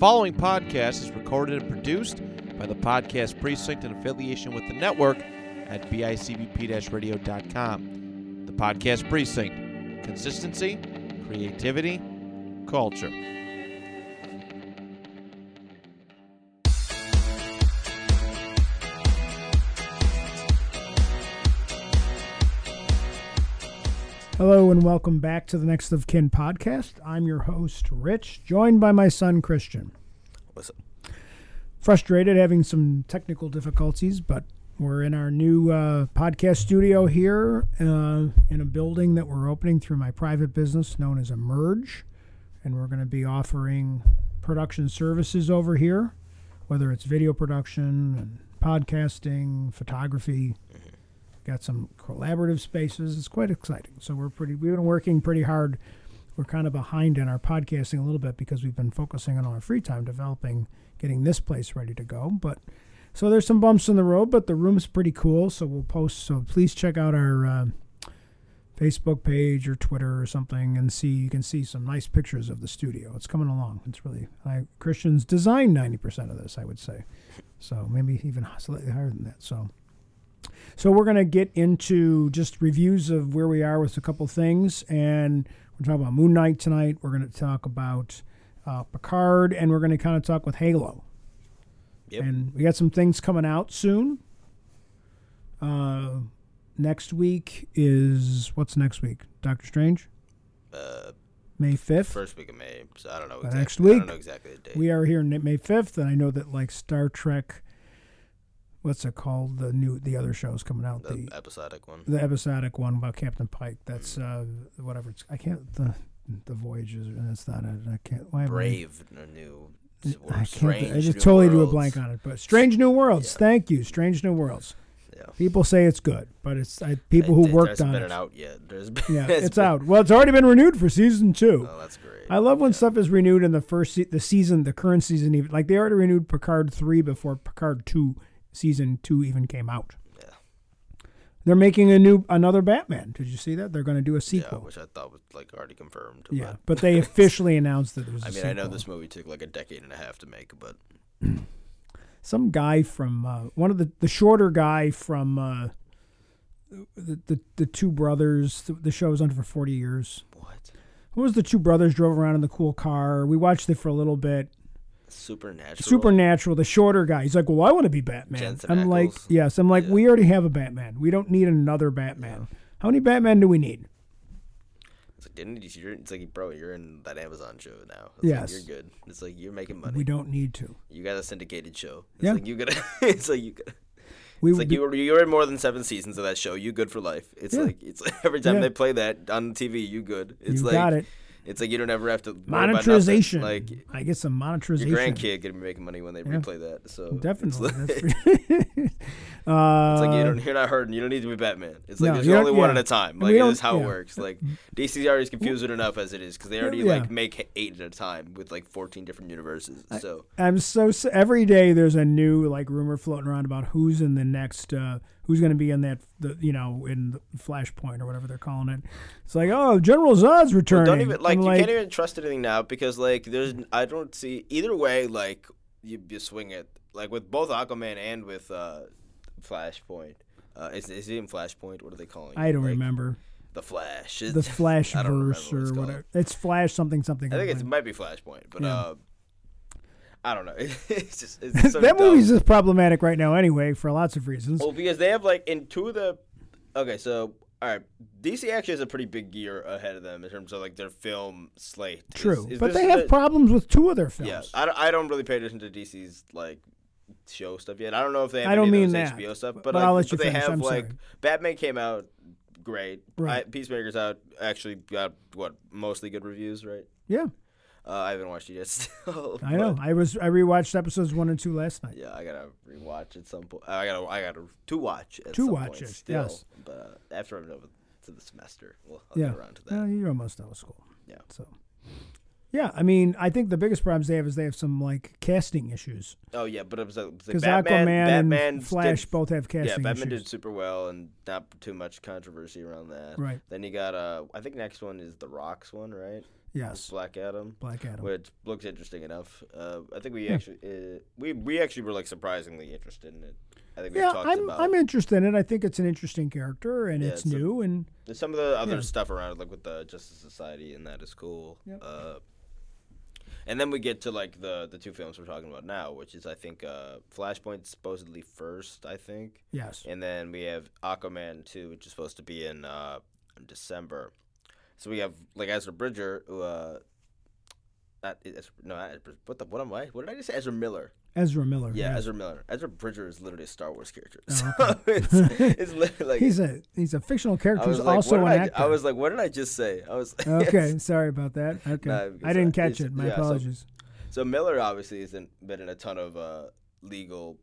following podcast is recorded and produced by the Podcast Precinct in affiliation with the network at bicbp radio.com. The Podcast Precinct consistency, creativity, culture. Hello and welcome back to the Next of Kin podcast. I'm your host, Rich, joined by my son, Christian. Up? Frustrated having some technical difficulties, but we're in our new uh, podcast studio here uh, in a building that we're opening through my private business known as Emerge. And we're going to be offering production services over here, whether it's video production and podcasting, photography. Got some collaborative spaces. It's quite exciting. So we're pretty. We've been working pretty hard. We're kind of behind in our podcasting a little bit because we've been focusing on our free time developing, getting this place ready to go. But so there's some bumps in the road, but the room's pretty cool. So we'll post. So please check out our uh, Facebook page or Twitter or something and see. You can see some nice pictures of the studio. It's coming along. It's really. I, Christian's designed ninety percent of this, I would say. So maybe even slightly higher than that. So. So we're going to get into just reviews of where we are with a couple things, and we're talking about Moon Knight tonight. We're going to talk about uh, Picard, and we're going to kind of talk with Halo. Yep. And we got some things coming out soon. Uh, next week is what's next week? Doctor Strange, Uh, May fifth. first week of May. So I don't know. Uh, Exactly, next week. I don't know exactly the date. We are here May fifth, and I know that like Star Trek. What's it called? The new the other shows coming out. the the episodic one. the episodic one about Captain Pike. That's uh, whatever. It's I can't the the voyages. That's not it. I can't. Why I- Brave, new. I can't. I just totally drew a blank on it. But Strange New Worlds. Yeah. Thank you. Strange New Worlds. Yeah. People say it's good, but it's I, people who It- it worked on been it. out yet. There's been, Yeah, it's out. Well, it's already been renewed for season two. Oh, that's great. I love when Yeah. stuff is renewed in the first se- the season, the current season. Even like they already renewed Picard three before Picard two season two even came out. Yeah. They're making a new another Batman. Did you see that? They're going to do a Yeah, sequel. which I thought was like already confirmed. Yeah, but- but they officially announced that there was. a I mean, I know this movie took like a decade and a half to make, but Some guy from uh, one of the the shorter guy from uh, the, the the two brothers. The, the show was on for forty years. what? Who was the two brothers drove around in the cool car? We watched it for a little bit. Supernatural. Supernatural, the shorter guy. He's like, "Well, I want to be Batman." Jensen I'm like, "Yes." I'm like, Yeah. "We already have a Batman. We don't need another Batman. How many Batman do we need?" It's like, didn't you? You're, it's like, bro, you're in that Amazon show now. It's Yes. Like, you're good. It's like you're making money. We don't need to. You got a syndicated show. It's Yeah. like you got. It's like you. Got, We It's like be- you were you were in more than seven seasons of that show. You good for life. It's Yeah. like it's like every time Yeah. they play that on TV, you good. It's you like got it. It's like you don't ever have to worry about nothing. Monetization. Like I get some monetization. your grandkid gonna be making money when they Yeah. replay that. So Definitely. like, It's uh, like you don't you're not hurting. You don't need to be Batman. It's like No, there's only one yeah. at a time. Like we this how yeah. it works. Like DC's already confusing enough as it is because they already Yeah. like make eight at a time with like 14 different universes. So I'm so s- every day there's a new like rumor floating around about who's in the next uh who's going to be in that the you know in the Flashpoint or whatever they're calling it. It's like oh General Zod's Well, returning. don't even like I'm you can't even trust anything now because like there's I don't see either way like you, you swing it like with both Aquaman and with uh Flashpoint. Uh, is is it in Flashpoint? What are they calling? I it? don't Like, remember The Flash. the It's- Flash I don't remember verse what or whatever. It's Flash something something. I think it might be Flashpoint, but Yeah. uh, I don't know. it's just it's so that dumb. movie's just problematic right now anyway for lots of reasons. Well, because they have like in two of the. Okay, so all right, DC actually has a pretty big year ahead of them in terms of like their film slate. True, is but this they the- have problems with two of their films. Yeah, I I don't really pay attention to DC's like show stuff yet. I don't know if they have I don't any mean of that, HBO stuff, but but, I'll let you but they finish, have I'm like sorry. Batman came out great. Right. I, Peacemaker's out actually got what mostly good reviews, right? yeah, Uh, I haven't watched it yet. Still, I know. I was I rewatched episodes one and two last night. Yeah, I gotta rewatch at some point. I gotta, I gotta to watch at To some watch point it, still. yes. But uh, after I'm over to the semester, we'll I'll Yeah, get around to that. Well, you're almost out of school. Yeah. So, yeah, I mean, I think the biggest problems they have is they have some like casting issues Oh yeah, but it was, uh, like because Batman, Aquaman Batman and Flash did, both have casting. Yeah, Batman issues. did super well and not too much controversy around that. Right. Then you got uh, I think next one is the Rocks one, right? Yes, Black Adam, Black Adam. which looks interesting enough. Uh, I think we actually uh, we we actually were like surprisingly interested in it. I think we yeah, talked I'm about I'm interested in it. I think it's an interesting character and Yeah, it's it's a- new and some of the other Yeah. stuff around it, like with the Justice Society, and that is cool. Yep. Uh, and then we get to like the the two films we're talking about now, which is I think uh, Flashpoint supposedly first, I think, yes, and then we have Aquaman two, which is supposed to be in, uh, in December. So we have like Ezra Bridger, who uh, not Ezra, no, not Ezra, what the what am I? What did I just say? Ezra Miller. Ezra Miller. Yeah, Ezra Miller. Ezra Bridger is literally a Star Wars character. Oh, So it's, it's literally like he's a he's a fictional character who's like, also an I, actor. I was like, what did I just say? I was like, okay, sorry about that. Okay, because I didn't I- catch it. My yeah, so- apologies. So Miller obviously hasn't been in a ton of uh, legal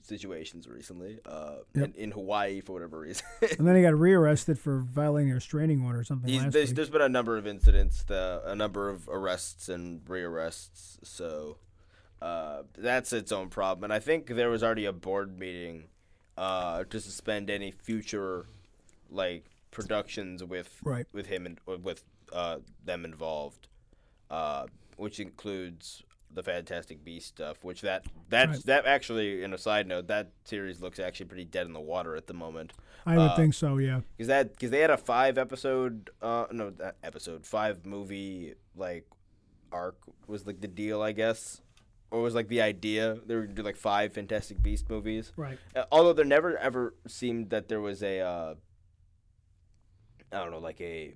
situations recently, uh, Yep. in, in Hawaii for whatever reason. and then he got rearrested for violating a restraining order or something there's, there's been a number of incidents, the, a number of arrests and rearrests. So uh, that's its own problem. And I think there was already a board meeting uh, to suspend any future like productions with Right. with him and with uh, them involved, uh, which includes the Fantastic Beast stuff. Which that that Right. that actually, in a side note, that series looks actually pretty dead in the water at the moment. I would uh, think so. Yeah. Because that because they had a five episode uh no episode five movie like arc was like the deal I guess or was like the idea they were gonna do like five Fantastic Beast movies. Right. Uh, although there never ever seemed that there was a uh, I don't know like a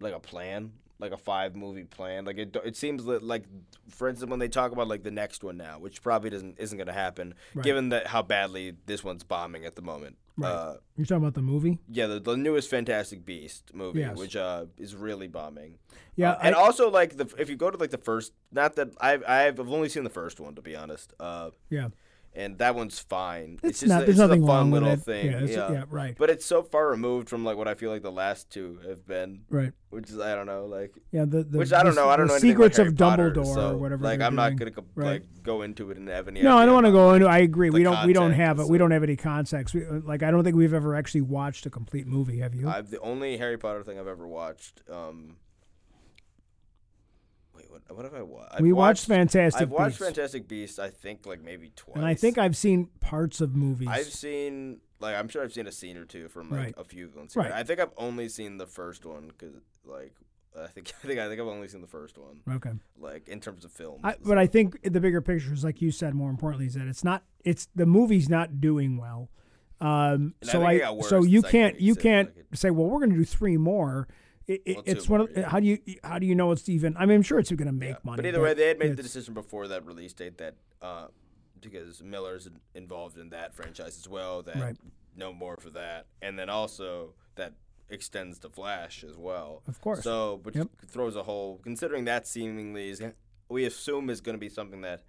like a plan like a five movie plan like it it seems that like for instance when they talk about like the next one now which probably doesn't isn't going to happen Right. given that how badly this one's bombing at the moment. Right. Uh, You're talking about the movie? yeah, the, the newest Fantastic Beast movie, Yes. which uh, is really bombing. Yeah. Uh, and I- also like the if you go to like the first, not that I've I've only seen the first one to be honest. Uh, yeah. And that one's fine. It's, just not. a- there's it's just nothing a fun wrong with little it. thing. Yeah, it's- yeah. yeah. Right. But it's so far removed from like what I feel like the last two have been, right. which is I don't know, like Yeah. The, the which I don't know. I don't know secrets of Potter, Dumbledore so, or whatever. Like I'm not gonna go, Right. like go into it and have any. No, I don't want to go into. I agree. we don't. We don't have it. We don't have any context. We, like I don't think we've ever actually watched a complete movie. Have you? I've the only Harry Potter thing I've ever watched. Um, what? What have I watched? we watched, Fantastic I've watched Beasts, Fantastic Beasts. I think like maybe twice. and I think I've seen parts of movies. I've seen like I'm sure I've seen a scene or two from like Right. a few of them. Right. I think I've only seen the first one because like I think I think I think I've only seen the first one. okay. Like in terms of films. I, and but I think the bigger picture is like you said. More importantly, is that it's not. It's the movie's not doing well. Um, I so I, worse so you can't you can't say, well, we're going to do three more. It, it, Well, it's one of yeah. how do you how do you know it's even? I mean, I'm sure it's going to make Yeah. money. But either way, they had made the decision before that release date that uh, because Miller's involved in that franchise as well. That Right. no more for that, and then also that extends to Flash as well. Of course. So, which Yep. throws a whole considering that seemingly is we assume is going to be something that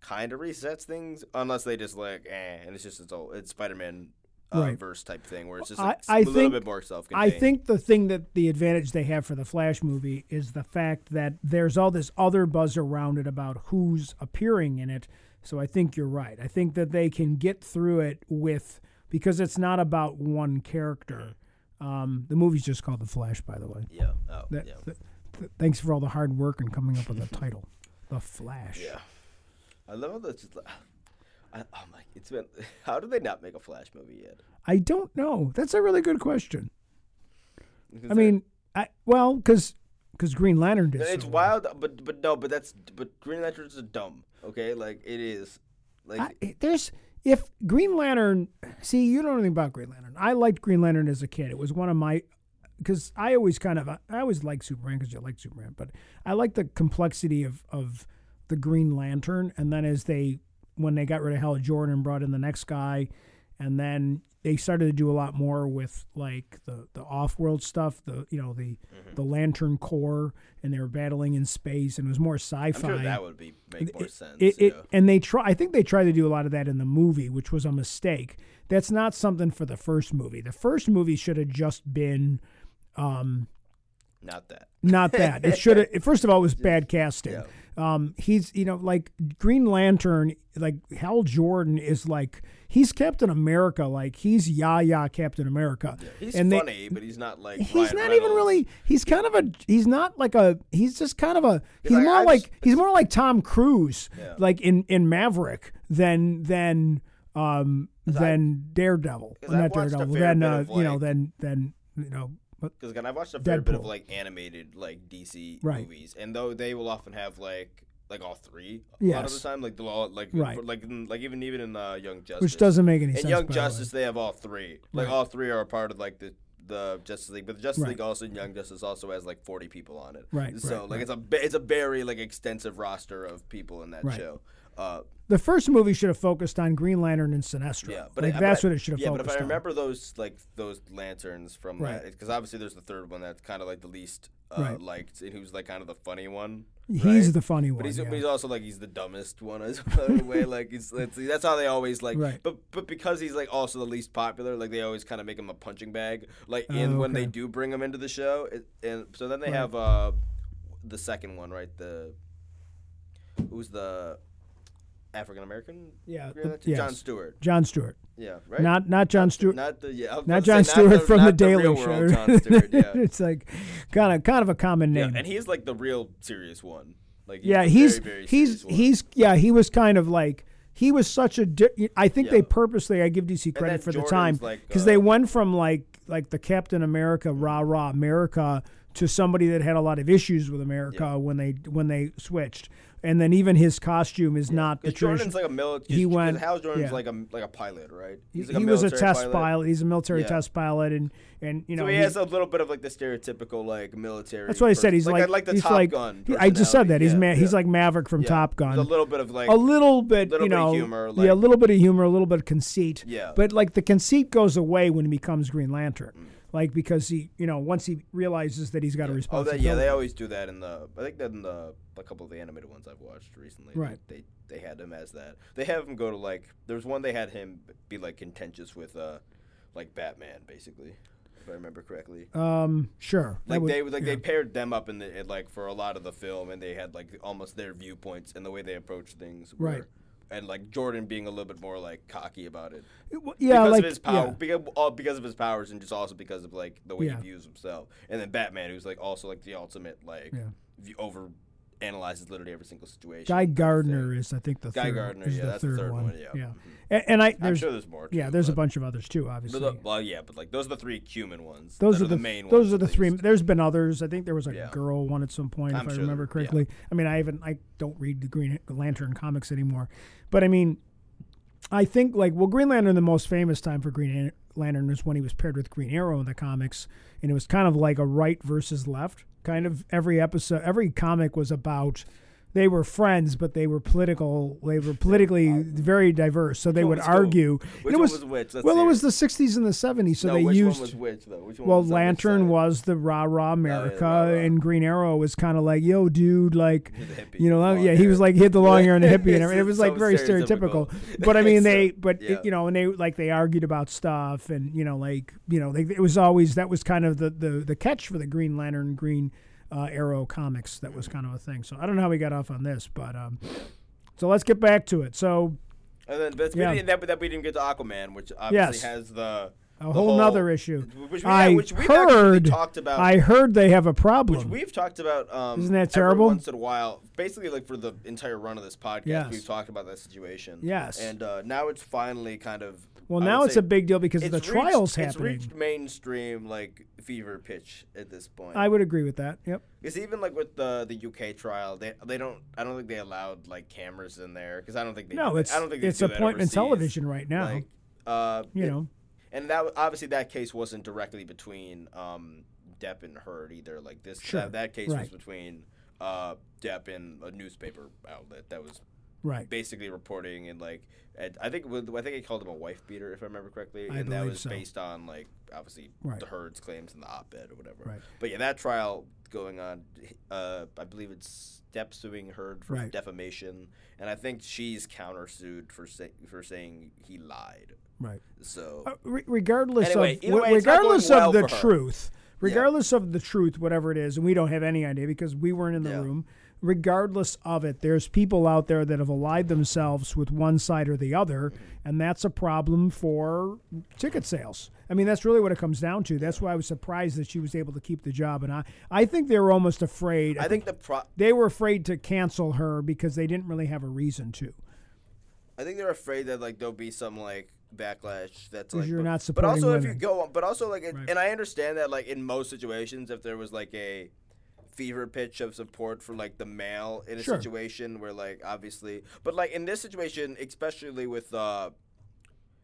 kind of resets things, unless they just like eh, and it's just it's all it's Spider Man. Uh, Right. verse type thing where it's just I- like, I a little think- bit more self I think the thing that the advantage they have for the Flash movie is the fact that there's all this other buzz around it about who's appearing in it. So I think you're right. I think that they can get through it with because it's not about one character. Um, the movie's just called The Flash, by the way. Yeah. Oh, That, yeah. th- th- thanks for all the hard work and coming up with a title, The Flash. Yeah. I love how that's I, oh my, it's been, how did they not make a Flash movie yet? I don't know. That's a really good question. I mean, I well, because because Green Lantern did. it's so well. wild, but, but no, but that's, but Green Lanterns are dumb, okay? Like, it is. Like, I, there's if Green Lantern. See, you don't know anything about Green Lantern. I liked Green Lantern as a kid. It was one of my because I always kind of I always liked Superman because you like Superman, but I like the complexity of of the Green Lantern. And then as they when they got rid of Hal Jordan and brought in the next guy, and then they started to do a lot more with like the the off world stuff. The you know the the Lantern Corps, and they were battling in space, and it was more sci-fi. Sure that would be make more It- sense. It, it, yeah. and they try. I think they tried to do a lot of that in the movie, which was a mistake. That's not something for the first movie. The first movie should have just been um, Not that. not that. It should have. First of all, it was bad casting. Yeah. Um, he's you know like Green Lantern, like Hal Jordan is like he's Captain America, like he's Yaya Captain America. He's and they- funny, but he's not like. He's Ryan not even really. He's kind of a. He's not like a. He's just kind of a. He's like, more I've like. He's more like Tom Cruise, Yeah. like in in Maverick, than than um than Daredevil. 'cause I've not Daredevil. Than uh, you know. Then then you know. Because again, I've watched a fair bit of like animated like DC Right. movies, and though they will often have like like all three a lot of Yes. the time, like the law, like Right. like in, like even even in uh, Young Justice, Which doesn't make any sense. in. Young by the way. Justice they have all three. Like Right. all three are a part of like the the Justice League, but the Justice Right. League also in Young Justice also has like forty people on it. Right, So right, like right. it's a ba- it's a very like extensive roster of people in that Right. show. Uh, The first movie should have focused on Green Lantern and Sinestro. Yeah, but like I, that's but what it should have focused on. Yeah, but if I on. remember those like those lanterns from Right. that, because obviously there's the third one that's kind of like the least uh, Right. liked, and who's like kind of the funny one. He's right? the funny one. But he's, yeah. but he's also like he's the dumbest one as well in a way. Like he's that's, that's how they always like. Right. But but because he's like also the least popular, like they always kind of make him a punching bag. Like in Oh, when they do bring him into the show, it, and so then they Right. have uh the second one, right? The who's the African American? Yeah, the- Lantern? John. Stewart. John Stewart. Yeah, right. Not not John Stewart. Not the yeah. Not John say, Stewart the- from the not Daily real Show. world John Stewart, yeah. it's like kind of kind of a common name. yeah, and he's like the real serious one. Like yeah, he's very, very he's he's yeah he was kind of like he was such a. Di- I think they purposely I give DC credit for the Jordan's time like, because uh, they went from like like the Captain America rah rah America to somebody that had a lot of issues with America Yeah. when they when they switched, and then even his costume is not the Jordan's traditional. like a military. He went- Hal Jordan's yeah. like a like a pilot, right? He, He's like he was a test pilot. He's a military Yeah. test pilot, and and you know so he, he- has a little bit of like the stereotypical like military. That's what I said. He's like, like, the he's Top like, Gun. I just said that he's ma- Yeah, he's like Maverick from Yeah. Top Gun. There's a little bit of like a little bit, little you bit of know, humor, yeah, a little bit of humor, a little bit of conceit. Yeah. But like the conceit goes away when he becomes Green Lantern, Mm. Like because he, you know, once he realizes that he's got a responsibility. Oh, that, yeah, they always do that in the. I think that in the a couple of the animated ones I've watched recently. Right. They, they had him as that. They have him go to like. There was one they had him be like contentious with uh, like Batman basically, if I remember correctly. um, sure. Like would- they like yeah. they paired them up in the like for a lot of the film, and they had like almost their viewpoints and the way they approached things. were- Right. And like Jordan being a little bit more like cocky about it. Yeah, because like of his power, yeah. because, all because of his powers, and just also because of like the way Yeah. he views himself. And then Batman, who's like also like the ultimate like Yeah. over analyzes literally every single situation. Guy Gardner is, I think, the Guy third. Gardner, is yeah, the that's the third third one. one, yeah. yeah. Mhm. And, and I I'm there's sure there's more. yeah, too, there's a bunch of others too, obviously. the- well, yeah, but like those are the three cumin ones. Those that are the main. Ones. Those are the three. least. There's been others. I think there was a Yeah. girl one at some point, I'm if I remember there- yeah. correctly. I mean, I haven't. I don't read the Green Lantern comics anymore, but I mean, I think like well, Green Lantern. The most famous time for Green Lantern was when he was paired with Green Arrow in the comics, and it was kind of like a right versus left kind of. Every episode, every comic was about. They were friends, but they were political. They were politically very diverse, so they would argue. Which it one was, was which? Let's well, it was the '60s and the '70s, so no, they which used. one was which though? Which one Well, was Lantern was the rah rah oh, America, rah, rah. and Green Arrow was kind of like, "Yo, dude, like, you know, yeah, he was hair. like hit the long hair and the hippie, and everything. it was like very stereotypical. stereotypical. But I mean, So, they, but yeah. it, you know, and they like they argued about stuff, and you know, like you know, they, it was always that was kind of the the the catch for the Green Lantern, Green uh, Arrow comics. That was kind of a thing. So I don't know how we got off on this, but um, so let's get back to it. So And then but Yeah. we didn't, that, that we didn't get to Aquaman, which obviously Yes. has the a the whole nother issue. Which we, I which we've heard. talked about. I heard they have a which problem. we've talked about. Um, Isn't that terrible? Once in a while, basically, like for the entire run of this podcast, Yes. we've talked about that situation. Yes. and uh, now it's finally kind of. Well, now it's a big deal because of the trials reached, happening. It's reached mainstream like fever pitch at this point. I would agree with that. Yep. Because even like with the the UK trial, they they don't. I don't think they allowed like cameras in there because I don't think they. No, do it's I don't think they it's appointment television right now. Like, uh, you it- know. and that obviously that case wasn't directly between um, Depp and Heard either. Like this, Sure, that, that case was between uh, Depp and a newspaper outlet that was Right. basically reporting and like I think I think he called him a wife beater if I remember correctly, I and that was so. based on like obviously Right. the Heard's claims in the op-ed or whatever. Right. But yeah, that trial going on. Uh, I believe it's Depp suing Heard for Right. defamation, and I think she's countersued for say, for saying he lied. Right. So Uh, re- regardless Anyway, of way, regardless going of well the truth, regardless of the truth, whatever it is, and we don't have any idea because we weren't in the Yeah. room. Regardless of it, there's people out there that have allied themselves with one side or the other, and that's a problem for ticket sales. I mean, that's really what it comes down to. That's why I was surprised that she was able to keep the job, and I, I think they were almost afraid. I think the pro- they were afraid to cancel her because they didn't really have a reason to. I think they're afraid that like there'll be some like backlash that's like you're but, not but supporting also if you women. go but also like it, Right. and I understand that like in most situations if there was like a fever pitch of support for like the male in a Sure. situation where like obviously but like in this situation especially with uh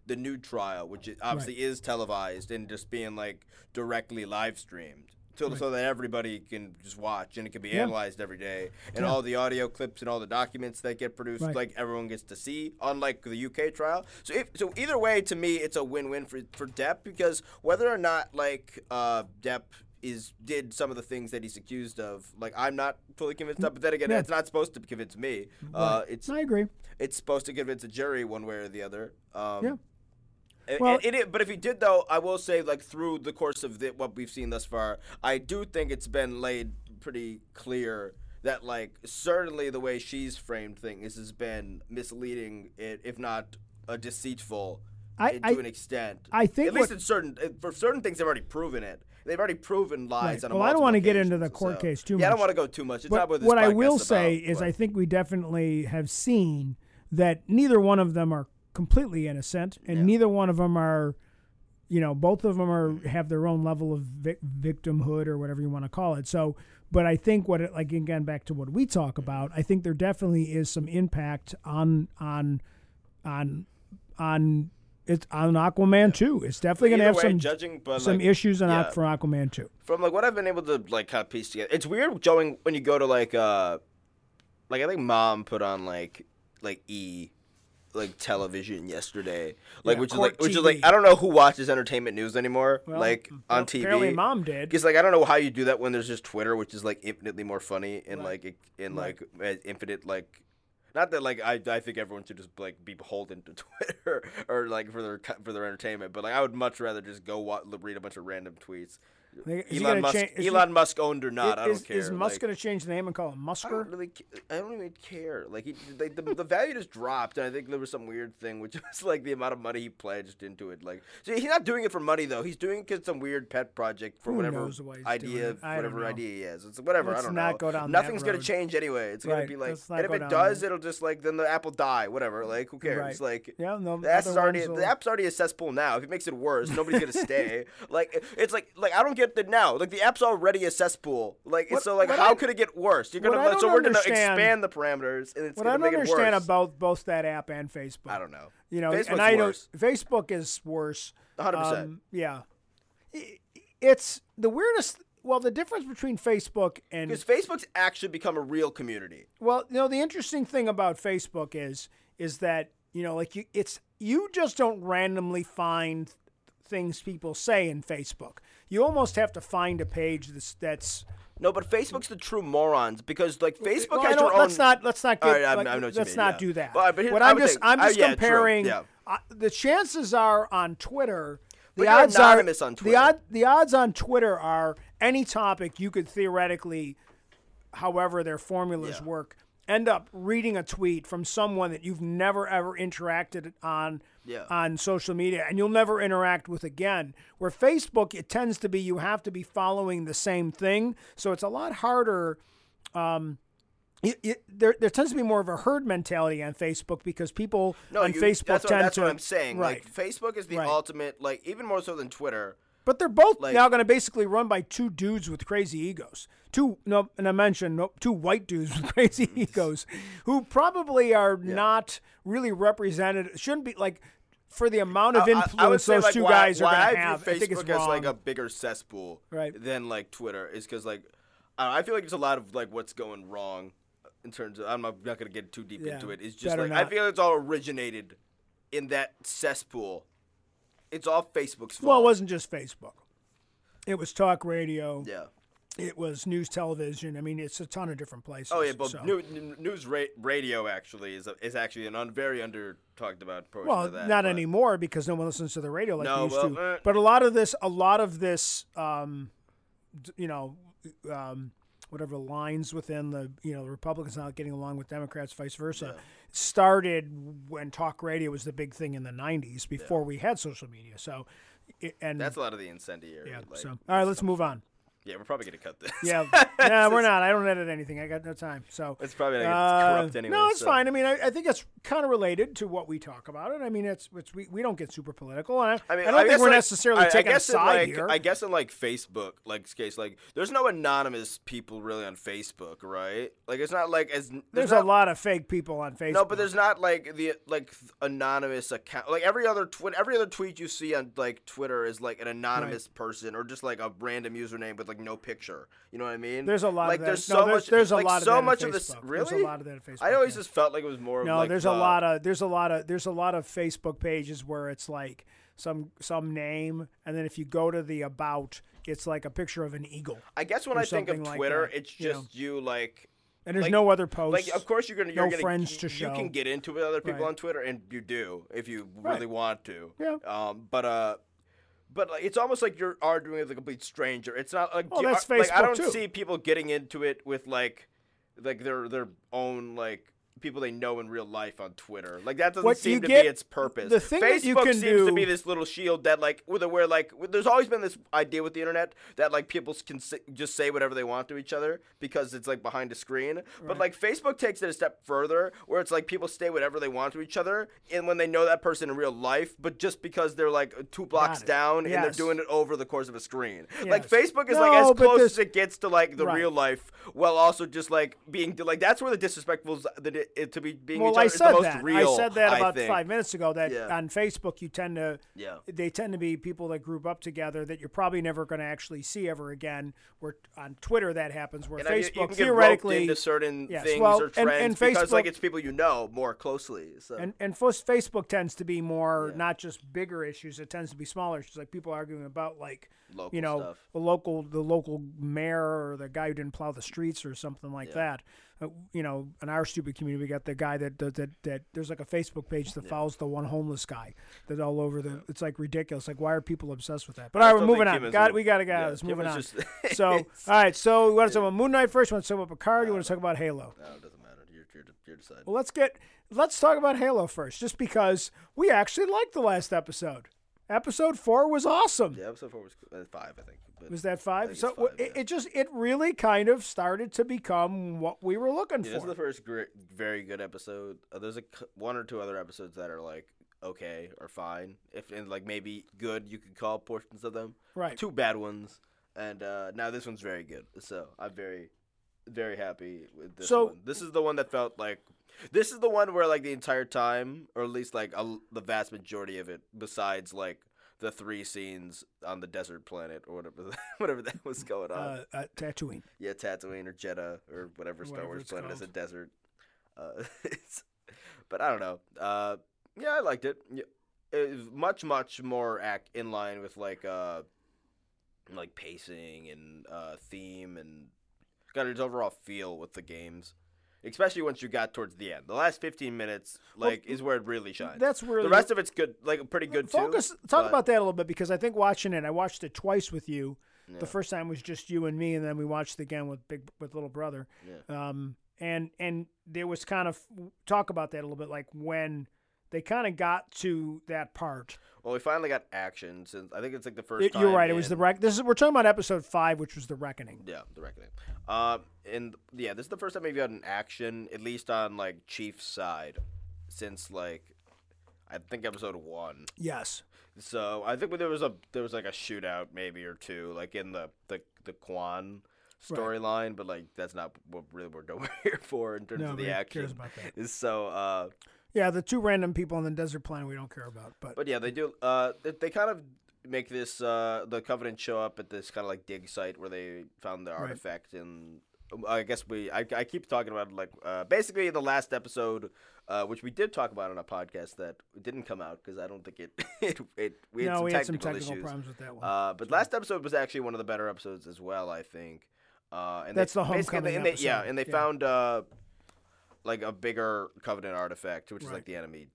the new trial which is, obviously is televised and just being like directly live streamed so, so that everybody can just watch and it can be Yeah. analyzed every day and Yeah. all the audio clips and all the documents that get produced Right. like everyone gets to see unlike the UK trial so if, so either way to me it's a win-win for for Depp because whether or not like uh Depp is did some of the things that he's accused of like I'm not fully convinced of but then again Yeah. it's not supposed to convince me uh it's I agree. it's supposed to convince a jury one way or the other. Um, Yeah. and- Well- and it, but if he did, though, I will say, like through the course of the, what we've seen thus far, I do think it's been laid pretty clear that, like, certainly the way she's framed things has been misleading, it, if not a deceitful, I- to I- an extent. I think at least what- in certain uh, for certain things, they've already proven it. They've already proven lies Right. on. a Well, I don't wanna get into the court so- case too much. Yeah, I don't want to go too much. It's But not what what I will say about, is, but- I think we definitely have seen that neither one of them are completely innocent, and Yeah. neither one of them are, you know, both of them are have their own level of vic- victimhood or whatever you want to call it. So, but I think what it like again back to what we talk about, I think there definitely is some impact on on on on it's on Aquaman too. It's definitely going to have way, some judging, but some like, issues on yeah. For Aquaman too. from like what I've been able to like kind of piece together. It's weird going when you go to like uh like I think mom put on like like E like television yesterday. Like Yeah, which is like which is like I don't know who watches entertainment news anymore Well, like on TV. Apparently, mom did. Because like I don't know how you do that when there's just Twitter, which is like infinitely more funny and Right. like in Right. like infinite like. Not that like I, I think everyone should just like be beholden to Twitter or like for their for their entertainment, but like I would much rather just go wa- read a bunch of random tweets. Is Elon Musk, cha- is he- Musk owned or not, I don't care. Is Musk like, going to change the name and call him Musker? I don't really. I don't even care. Like he, like the, the value just dropped, and I think there was some weird thing, which was like the amount of money he pledged into it. Like, so he's not doing it for money though. He's doing it 'cause some weird pet project for Who whatever he's idea, doing it? I don't whatever idea he has. It's whatever. Let's I don't not know. go down Nothing's gonna change anyway. It's gonna be like, and if it does, there. it'll just like then the app will die. Whatever. Like, who cares? Right. Like, Yeah, no. the app's already will- the app's already a cesspool now. If it makes it worse, nobody's gonna stay. Like it's like like I don't get that now. Like the app's already a cesspool. Like What- so like how I- could it get worse? You're gonna so we're gonna expand the parameters and it's What I gonna don't make it understand worse. about both that app and Facebook. I don't know. You know, Facebook's and I worse. don't. Facebook is worse. 100%. Um, yeah, it's the weirdest. Well, the difference between Facebook and Because Facebook's actually become a real community. Well, you know, the interesting thing about Facebook is is that you know, like you, it's you just don't randomly find things people say in Facebook. You almost have to find a page that's that's. No, but Facebook's the true morons because like Facebook Well, has don't- own. let's not let's not get right, I- like, I know what you let's mean, not yeah. do that. But- but here- I'm just think- I'm uh, just yeah, comparing. yeah. Uh, the chances are on Twitter. The odds anonymous are on the Twitter. odd the odds on Twitter are any topic you could theoretically however their formulas work, end up reading a tweet from someone that you've never ever interacted on Yeah. on social media and you'll never interact with again. Where Facebook, it tends to be you have to be following the same thing, so it's a lot harder. Um, it, it, there, there tends to be more of a herd mentality on Facebook because people no, on you, Facebook that's, what, tend that's to. what I'm saying. Right. Like Facebook is the Right. ultimate, like even more so than Twitter. But they're both Like- now going to basically run by two dudes with crazy egos. Two, no, and I mentioned no, two white dudes with crazy egos, who probably are not really represented. Shouldn't be like for the amount of I- I- influence I those like, two why, guys are going to have. I think it's Facebook as wrong. like a bigger cesspool Right. than like Twitter is because like I, don't I feel like there's a lot of like what's going wrong in terms of I'm not, not gonna get too deep Yeah, into it. It's just like I not. feel it's all originated in that cesspool. It's all Facebook's fault. well, it wasn't just Facebook. It was talk radio. Yeah. It was news television. I mean, it's a ton of different places. Oh yeah, but so. new, news ra- radio actually is a, is actually an un, very under talked about portion Well, that. not but- anymore because no one listens to the radio like No, they used well, to. uh, but a lot of this, a lot of this, um, you know, um, whatever lines within the you know the Republicans not getting along with Democrats, vice versa, started when talk radio was the big thing in the '90s before we had social media. So, and That's a lot of the incendiary. yeah. like- so all right, let's move on. Yeah, we're probably gonna cut this. Yeah, yeah, we're not. I don't edit anything. I got no time. So It's probably not uh, gonna corrupt anyway. No, it's so- fine. I mean, I, I think it's kind of related to what we talk about, It. I mean, it's, it's we, we don't get super political, I, I mean, I don't think guess, we're like, necessarily I, taking I a side like, here. I guess in like Facebook, like case, like there's no anonymous people really on Facebook, right? Like it's not like as there's, there's not, a lot of fake people on Facebook. No, but there's not like the like anonymous account. Like every other tweet, every other tweet you see on like Twitter is like an anonymous person or just like a random username with like no picture. You know what I mean? There's a lot like of that. there's No, so there's- much. there's a like, lot of so much of this. Really? There's a lot of that on Facebook, I always yeah. just felt like it was more. No, like there's the, a lot of there's a lot of there's a lot of Facebook pages where it's like some some name, and then if you go to the about, it's like a picture of an eagle, I guess when I think of like Twitter, that, it's you know. just you like and there's Like- no other posts. Like, of course, you're gonna you're no gonna friends you, to show. you can get into with other people Right. on Twitter, and you do if you Right. really want to. Yeah. Um. But uh. But like, it's almost like you're arguing with a complete stranger. It's not like, Well, you- that's like I don't too. see people getting into it with like, like their their own like people they know in real life on Twitter. Like that doesn't What seem to get- be its purpose. the thing Facebook you can seems do- to be this little shield that like where, where like there's always been this idea with the internet that like people can just say whatever they want to each other because it's like behind a screen. But like Facebook takes it a step further where it's like people say whatever they want to each other and when they know that person in real life, but just because they're like two blocks down and they're doing it over the course of a screen. Like Facebook is No, like as close this- as it gets to like the Right. real life while also just like being like that's where the disrespectful is- that it, to be being well, each I said the most that. real. I said that about five minutes ago. That Yeah. on Facebook you tend to Yeah. they tend to be people that group up together that you're probably never going to actually see ever again. Where on Twitter that happens. Where And Facebook you can get roped theoretically into certain Yes, things well, or and- trends and because like it's people you know more closely. So And and Facebook tends to be more Yeah. not just bigger issues; it tends to be smaller issues, like people arguing about like Local you know stuff. the local the local mayor or the guy who didn't plow the streets or something like Yeah. that. Uh, you know, in our stupid community, we got the guy that that that, that there's like a Facebook page that follows the one homeless guy that all over the. It's like ridiculous. Like, why are people obsessed with that? But I all right, we're moving on. Got a- we got to go. yeah, moving on. just- so all right, so we want to talk about Moon Knight first. You want to talk about Picard? You want to talk about Halo? no, it doesn't matter. You're you're, you're deciding. Well, let's get let's talk about Halo first, just because we actually liked the last episode. Episode four was awesome. yeah, episode four was uh, five, I think. Was that five? So five, it, yeah. it just it really kind of started to become what we were looking Yeah, this is the first great, very good episode. Uh, there's a one or two other episodes that are like okay or fine, if and like maybe good. You could call portions of them. Right. Two bad ones, and uh, now this one's very good. So I'm very, very happy with this So- one. This is the one that felt like. This is the one where like the entire time, or at least like a, the vast majority of it, besides like the three scenes on the desert planet or whatever, whatever that was going on. uh, uh, Tatooine. Yeah, Tatooine or Jedha or whatever Star Whatever Wars planet is a desert. Uh, it's, but I don't know. Uh, yeah, I liked it. Yeah, it was much, much more act in line with like uh, like pacing and uh, theme and got its overall feel with the games. Especially once you got towards the end, the last fifteen minutes, like, is where it really shines. That's where the rest of it's good, like pretty good Focus. too. Talk but- about that a little bit because I think watching it, I watched it twice with you. Yeah. The first time was just you and me, and then we watched it again with big with little brother. Yeah. Um, and and there was kind of talk about that a little bit, like when they kind of got to that part. Well, we finally got action since I think it's like the first. It- you're right. It was the in- wreck. This is we're talking about episode five, which was the reckoning. Yeah, the reckoning. Um, and yeah, this is the first time we've an action, at least on like Chief's side, since like I think episode one. Yes. So I think there was a there was like a shootout maybe or two, like in the the the Kwan storyline, but like that's not what really we're we're here for in terms of the action. cares about that. So, uh, Yeah, the two random people on the desert planet we don't care about, but, but yeah, they do. Uh, they, they kind of make this uh the Covenant show up at this kind of like dig site where they found the artifact and. I guess we. I, I keep talking about like uh, basically the last episode, uh, which we did talk about on a podcast that didn't come out because I don't think it it, it we had no, some we had some technical issues. problems with that one. Uh, but last episode was actually one of the better episodes as well, I think. Uh, and That's they, the homecoming and they, Yeah, and they yeah. found uh, like a bigger Covenant artifact, which is like the enemy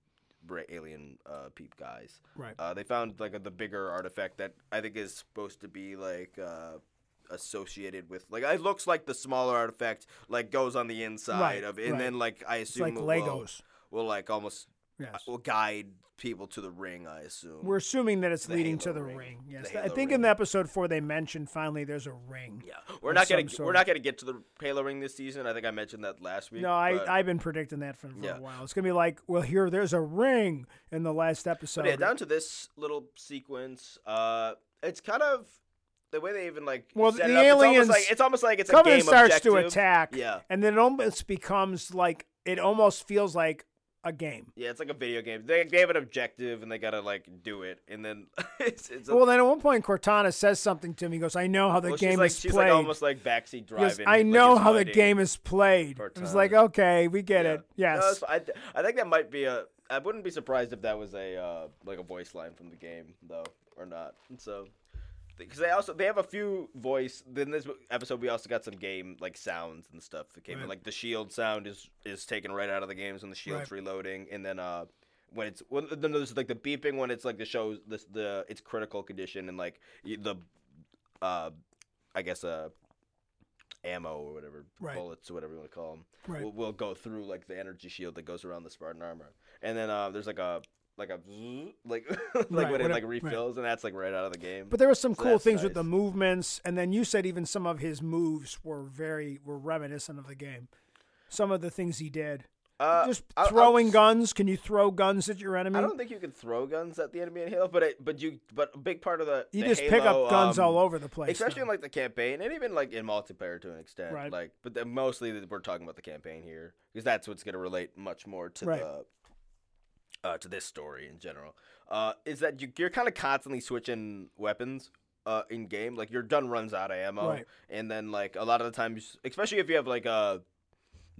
alien uh, peep guys. right. Uh, they found like a, the bigger artifact that I think is supposed to be like uh, associated with like it looks like the smaller artifact like goes on the inside Right, of and right. then like I It's assume like it Legos. will, will like almost Yes. will guide people to the ring. I assume. We're assuming that it's The leading to Halo the ring. ring. Yes, The I Halo think in ring. the episode four they mentioned finally there's a ring. yeah, we're of not some gonna sort. we're not gonna get to the Halo ring this season. I think I mentioned that last week. No, I I've been predicting that for, for Yeah. a while. It's gonna be like, well, here there's a ring in the last episode. But yeah, down to this little sequence. Uh, it's kind of the way they even like. Well, set the it up, it's almost aliens- like it's almost like it's Covenant a game starts objective. to attack, Yeah, and then it almost becomes like it almost feels like a game. yeah, it's like a video game. They they have an objective and they gotta like do it, and then it's, it's a, Well, then at one point Cortana says something to me. He goes, "I know how the well, game she's like is she's played." like almost like backseat driving. goes, I know is how the game is played. It was like, okay, we get Yeah. it. Yes. No, I, I think that might be a. I wouldn't be surprised if that was a uh, like a voice line from the game though, or not. So, because they also they have a few voice. Then this episode we also got some game like sounds and stuff that came in. Like the shield sound is is taken right out of the games when the shield's reloading, and then uh. When it's when then there's like the beeping when it's like the show's this the it's critical condition and like the uh I guess uh ammo or whatever Right. bullets or whatever you want to call them Right. will, will go through like the energy shield that goes around the Spartan armor, and then uh, there's like a like a zzz, like like Right, when it like it- right. refills, and that's like right out of the game. But there were some So cool things with the movements, and then you said even some of his moves were very were reminiscent of the game. Some of the things he did, uh, just I- throwing guns. Can you throw guns at your enemy? I don't think you can throw guns at the enemy in Halo, but it, but you but a big part of the you the just pick up guns um, all over the place. especially now. in like the campaign and even like in multiplayer to an extent. Right. Like, but then mostly we're talking about the campaign here because that's what's going to relate much more to Right. the uh, to this story in general. Uh, is that you, you're kind of constantly switching weapons. Uh, in game, like your gun runs out of ammo, Right. and then like a lot of the times, especially if you have like a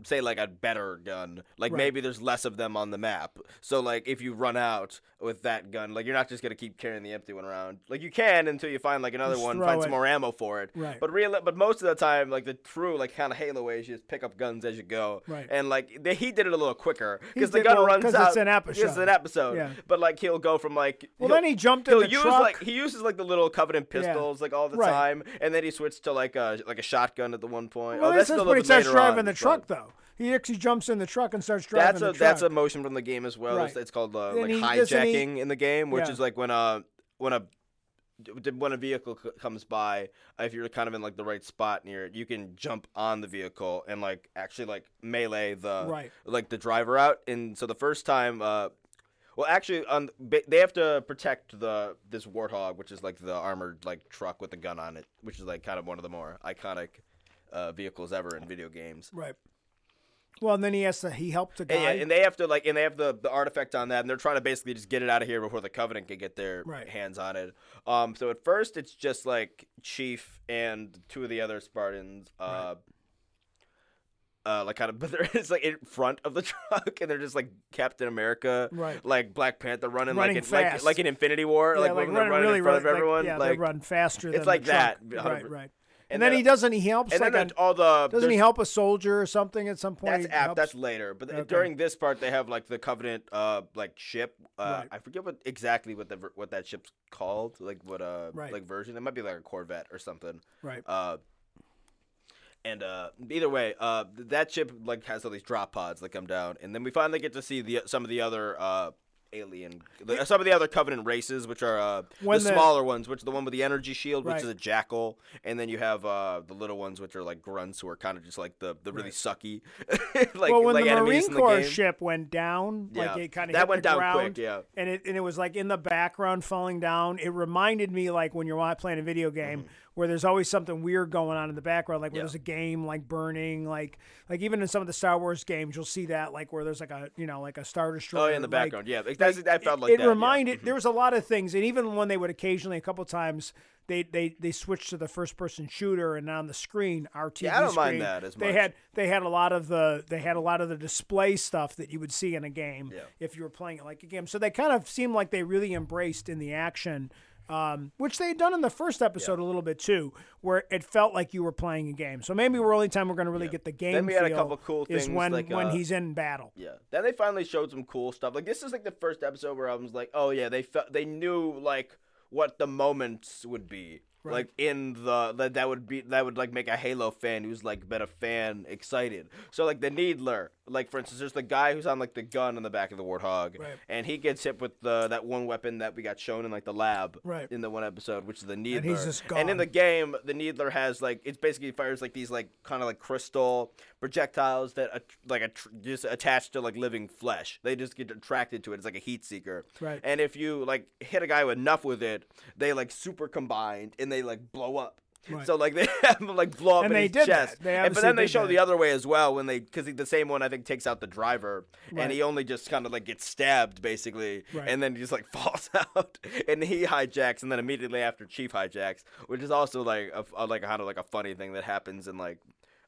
say like a better gun like Right. maybe there's less of them on the map so like if you run out with that gun like you're not just gonna keep carrying the empty one around like you can until you find like another Just one find it. some more ammo for it Right. but real but most of the time like the true like kind of halo way is you just pick up guns as you go Right. and like they, he did it a little quicker because the gun runs out it's an because it's episode. an episode Yeah. but like he'll go from like well, then he jumped in He'll the use truck. like he uses like the little covenant Yeah. pistols like all the Right. time, and then he switched to like a like a shotgun at the one point. well, oh, this that's is a when he little bit starts driving on, the truck, though. He actually jumps in the truck and starts driving That's a the truck. that's a motion from the game as well. It's, Right. it's called uh, like he- doesn't he- hijacking in the game, which Yeah. is like when a when a when a vehicle c- comes by, if you're kind of in like the right spot near it, you can jump on the vehicle and like actually like melee the Right. like the driver out. And so the first time, uh, well, actually, on they have to protect the this warthog, which is like the armored like truck with the gun on it, which is like kind of one of the more iconic uh, vehicles ever in video games. Right. Well, and then he has to. He helped a guy. And, and they have to like, and they have the, the artifact on that, and they're trying to basically just get it out of here before the Covenant can get their Right. hands on it. Um, so at first it's just like Chief and two of the other Spartans, uh, uh, like kind of, but they're it's like in front of the truck, and they're just like Captain America, Right. Like Black Panther running, Running like in, like like in Infinity War, yeah, like, like they're running running really, in front of everyone, Like, yeah, like they run faster. it's than like the truck. that, Right, right. And then- he doesn't. He helps and like then a, all the doesn't he help a soldier or something at some point? That's app. That's later. But Okay. during this part, they have like the Covenant, uh, like ship. Uh, Right. I forget what exactly what the what that ship's called. Like what uh Right. like version. It might be like a Corvette or something. right. Uh, and uh, either way, uh, that ship like has all these drop pods that come down, and then we finally get to see the some of the other uh alien, the, some of the other Covenant races, which are uh the, the- smaller ones, which the one with the energy shield, which Right. is a jackal, and then you have uh the little ones, which are like grunts, who are kind of just like the the really Right. sucky, like well, when like the Marine the Corps ship went down, like Yeah. it kind of That hit went the down ground, quick, yeah. and it and it was like in the background falling down. It reminded me like when you're playing a video game where there's always something weird going on in the background, like where Mm-hmm. Yeah. there's a game like burning, like like even in some of the Star Wars games, you'll see that like where there's like a you know like a star destroyer. Oh, yeah, in the like- background, yeah. That's, I felt it, like it that. yeah. reminded there was a lot of things, and even when they would occasionally a couple times they they they switched to the first person shooter, and on the screen our TV Yeah, I don't mind screen, that as they had they had a lot of the they had a lot of the display stuff that you would see in a game Yeah. if you were playing it like a game. So they kind of seemed like they really embraced in the action. Um, which they had done in the first episode a little bit too, where it felt like you were playing a game. So maybe we're only time we're going to really get the game. Then we had a couple cool is things, when like, when uh, he's in battle. Yeah. Then they finally showed some cool stuff. Like this is like the first episode where I was like, oh yeah, they felt they knew like what the moments would be. Like in the that that would be that would like make a Halo fan who's like been a fan excited. So like the Needler, like for instance, there's the guy who's on like the gun on the back of the Warthog, Right. and he gets hit with the that one weapon that we got shown in like the lab Right. in the one episode, which is the Needler. he's just And in the game, the Needler has like it's basically fires like these like kind of like crystal projectiles that like att- just attach to like living flesh. They just get attracted to it. It's like a heat seeker. Right. And if you like hit a guy enough with it, they like super combined and they like blow up. Right. So like they have him like blow up And in they his did chest. And, but then they show that. the other way as well when they because the same one I think takes out the driver Right. and he only just kind of like gets stabbed basically Right. and then he just like falls out and he hijacks and then immediately after Chief hijacks, which is also like a, a like kind of like a funny thing that happens in like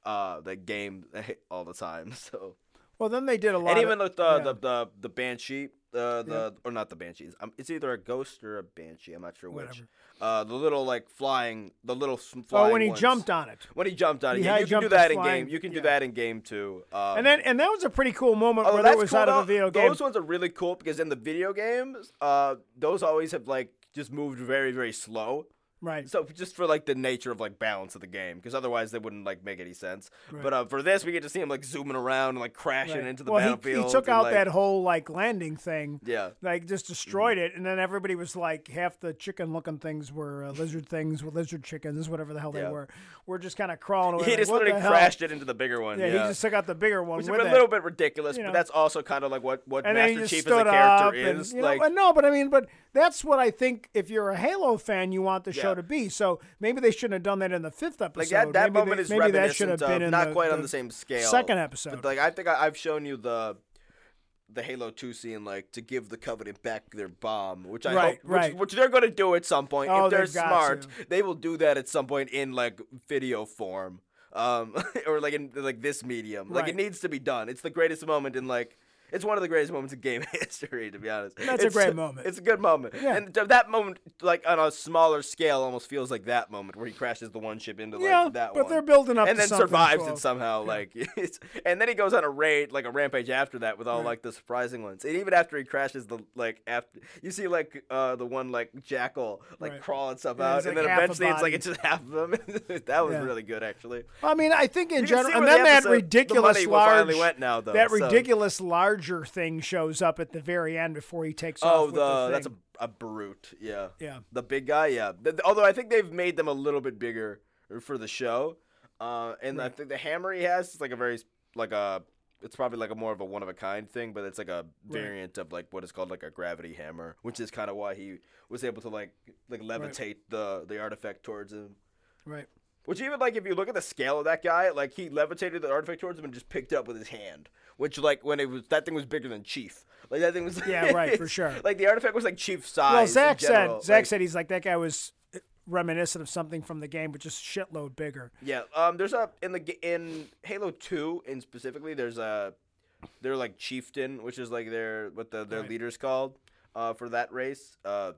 uh the game all the time. So Well, then they did a lot. and of- even with the, yeah. the the the banshee, uh, the or not the banshees. Um, it's either a ghost or a banshee. I'm not sure which. Whatever. Uh, the little like flying, the little flying. oh, when he ones. jumped on it. When he jumped on it, yeah, you can do that in flying- game. You can do that in game too. Um, And then and that was a pretty cool moment that's it was cool, out of a video game. Those ones are really cool because in the video games, uh, those always have like just moved very very slow. Right. So just for like the nature of like balance of the game, because otherwise they wouldn't like make any sense. Right. But uh, for this, we get to see him like zooming around and like crashing Right. into the well, battlefield. He, took and, out like- that whole like landing thing. Yeah. Like just destroyed it, and then everybody was like, half the chicken-looking things were uh, lizard things, were lizard chickens, whatever the hell Yeah. they were. We're just kind of crawling away. He like, just literally hell? crashed it into the bigger one. Yeah, Yeah, he just took out the bigger one Which is a little bit ridiculous, You know. but that's also kind of like what what and he Master Chief as a character up and, is. know, like, but no, but I mean, but that's what I think. If you're a Halo fan, you want the show To be. So maybe they shouldn't have done that in the fifth episode. like that, that maybe moment they- is maybe that should have been not the, quite on the the same scale. second episode. But like I think I, I've shown you the the Halo Two scene, like to give the Covenant back their bomb, which I Right, hope, which, right. which they're going to do at some point. Oh, if they're smart, to. they will do that at some point in like video form, um, or like in like this medium. Like Right. it needs to be done. It's the greatest moment in like. It's one of the greatest moments in game history, to be honest. That's a It's- great moment. It's a good moment, Yeah. and that moment, like on a smaller scale, almost feels like that moment where he crashes the one ship into like yeah, that but one they're building up and then survives it somehow. Like, it's, and then he goes on a raid, like a rampage after that, with all Right. like the surprising ones. And even after he crashes, the like after you see like uh the one like jackal like Right. crawling stuff Yeah, out, and like then eventually it's like it's just half of them. that was Yeah. really good actually. I mean, I think in You general, and then the that episode- the ridiculous money large, went now, though, that so- ridiculous larger thing shows up at the very end before he takes off. Oh, the, the, that's a a brute. Yeah. Yeah. The big guy. Yeah. Th- th- although I think they've made them a little bit bigger for the show, uh, and I think the hammer he has is like a very like a. It's probably like a more of a one of a kind thing, but it's like a variant of like what is called like a gravity hammer, which is kind of why he was able to like like levitate the the artifact towards him. right. Which even like if you look at the scale of that guy, like he levitated the artifact towards him and just picked it up with his hand. Which like when it was that thing was bigger than Chief. Like that thing was Yeah, right, for sure. Like the artifact was like Chief size. Well, Zach said Zach Like, said he's like that guy was reminiscent of something from the game, but just shitload bigger. Yeah. Um. There's a in the in Halo Two in specifically. There's a they're like chieftain, which is like their what the their Right. leader's called. Uh, for that race. Uh.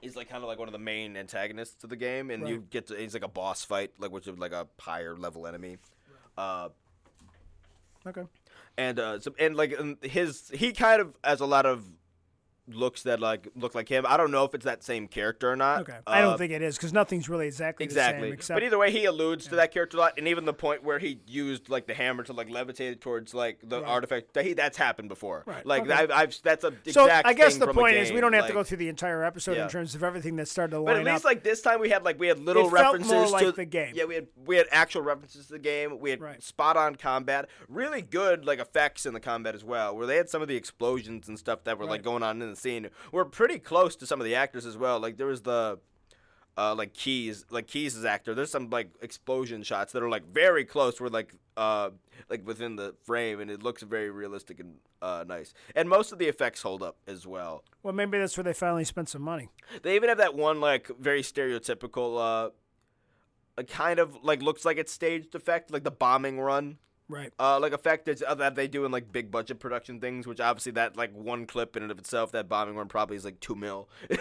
He's like kind of like one of the main antagonists of the game, and you get to. He's like a boss fight, like which is like a higher level enemy. Uh, Okay. and uh, so, and like um, his he kind of has a lot of looks that like look like him. I don't know if it's that same character or not. Okay. I don't Uh, think it is because nothing's really exactly Exactly. the same. Except but either way, he alludes to that character a lot, and even the point where he used like the hammer to like levitate it towards like the Right. artifact. That he that's happened before. Right, Like okay. I've, I've that's a so I guess the point is we don't have to go through the entire episode Yeah. in terms of everything that started to line But at least up. like this time we had like we had little It felt references more to like the game. Yeah, we had we had actual references to the game. We had Right. spot on combat, really good like effects in the combat as well, where they had some of the explosions and stuff that were like going on in the scene. Were pretty close to some of the actors as well. Like there was the uh, like Keyes, like Keyes' actor. There's some like explosion shots that are like very close, where like uh like within the frame, and it looks very realistic and uh nice. And most of the effects hold up as well. well, maybe that's where they finally spent some money. They even have that one like very stereotypical uh a kind of like looks like it's staged effect, like the bombing run. Right. Uh, like effect that's, uh, that they do in like big budget production things, which obviously that like one clip in and of itself, that bombing one probably is like two mil,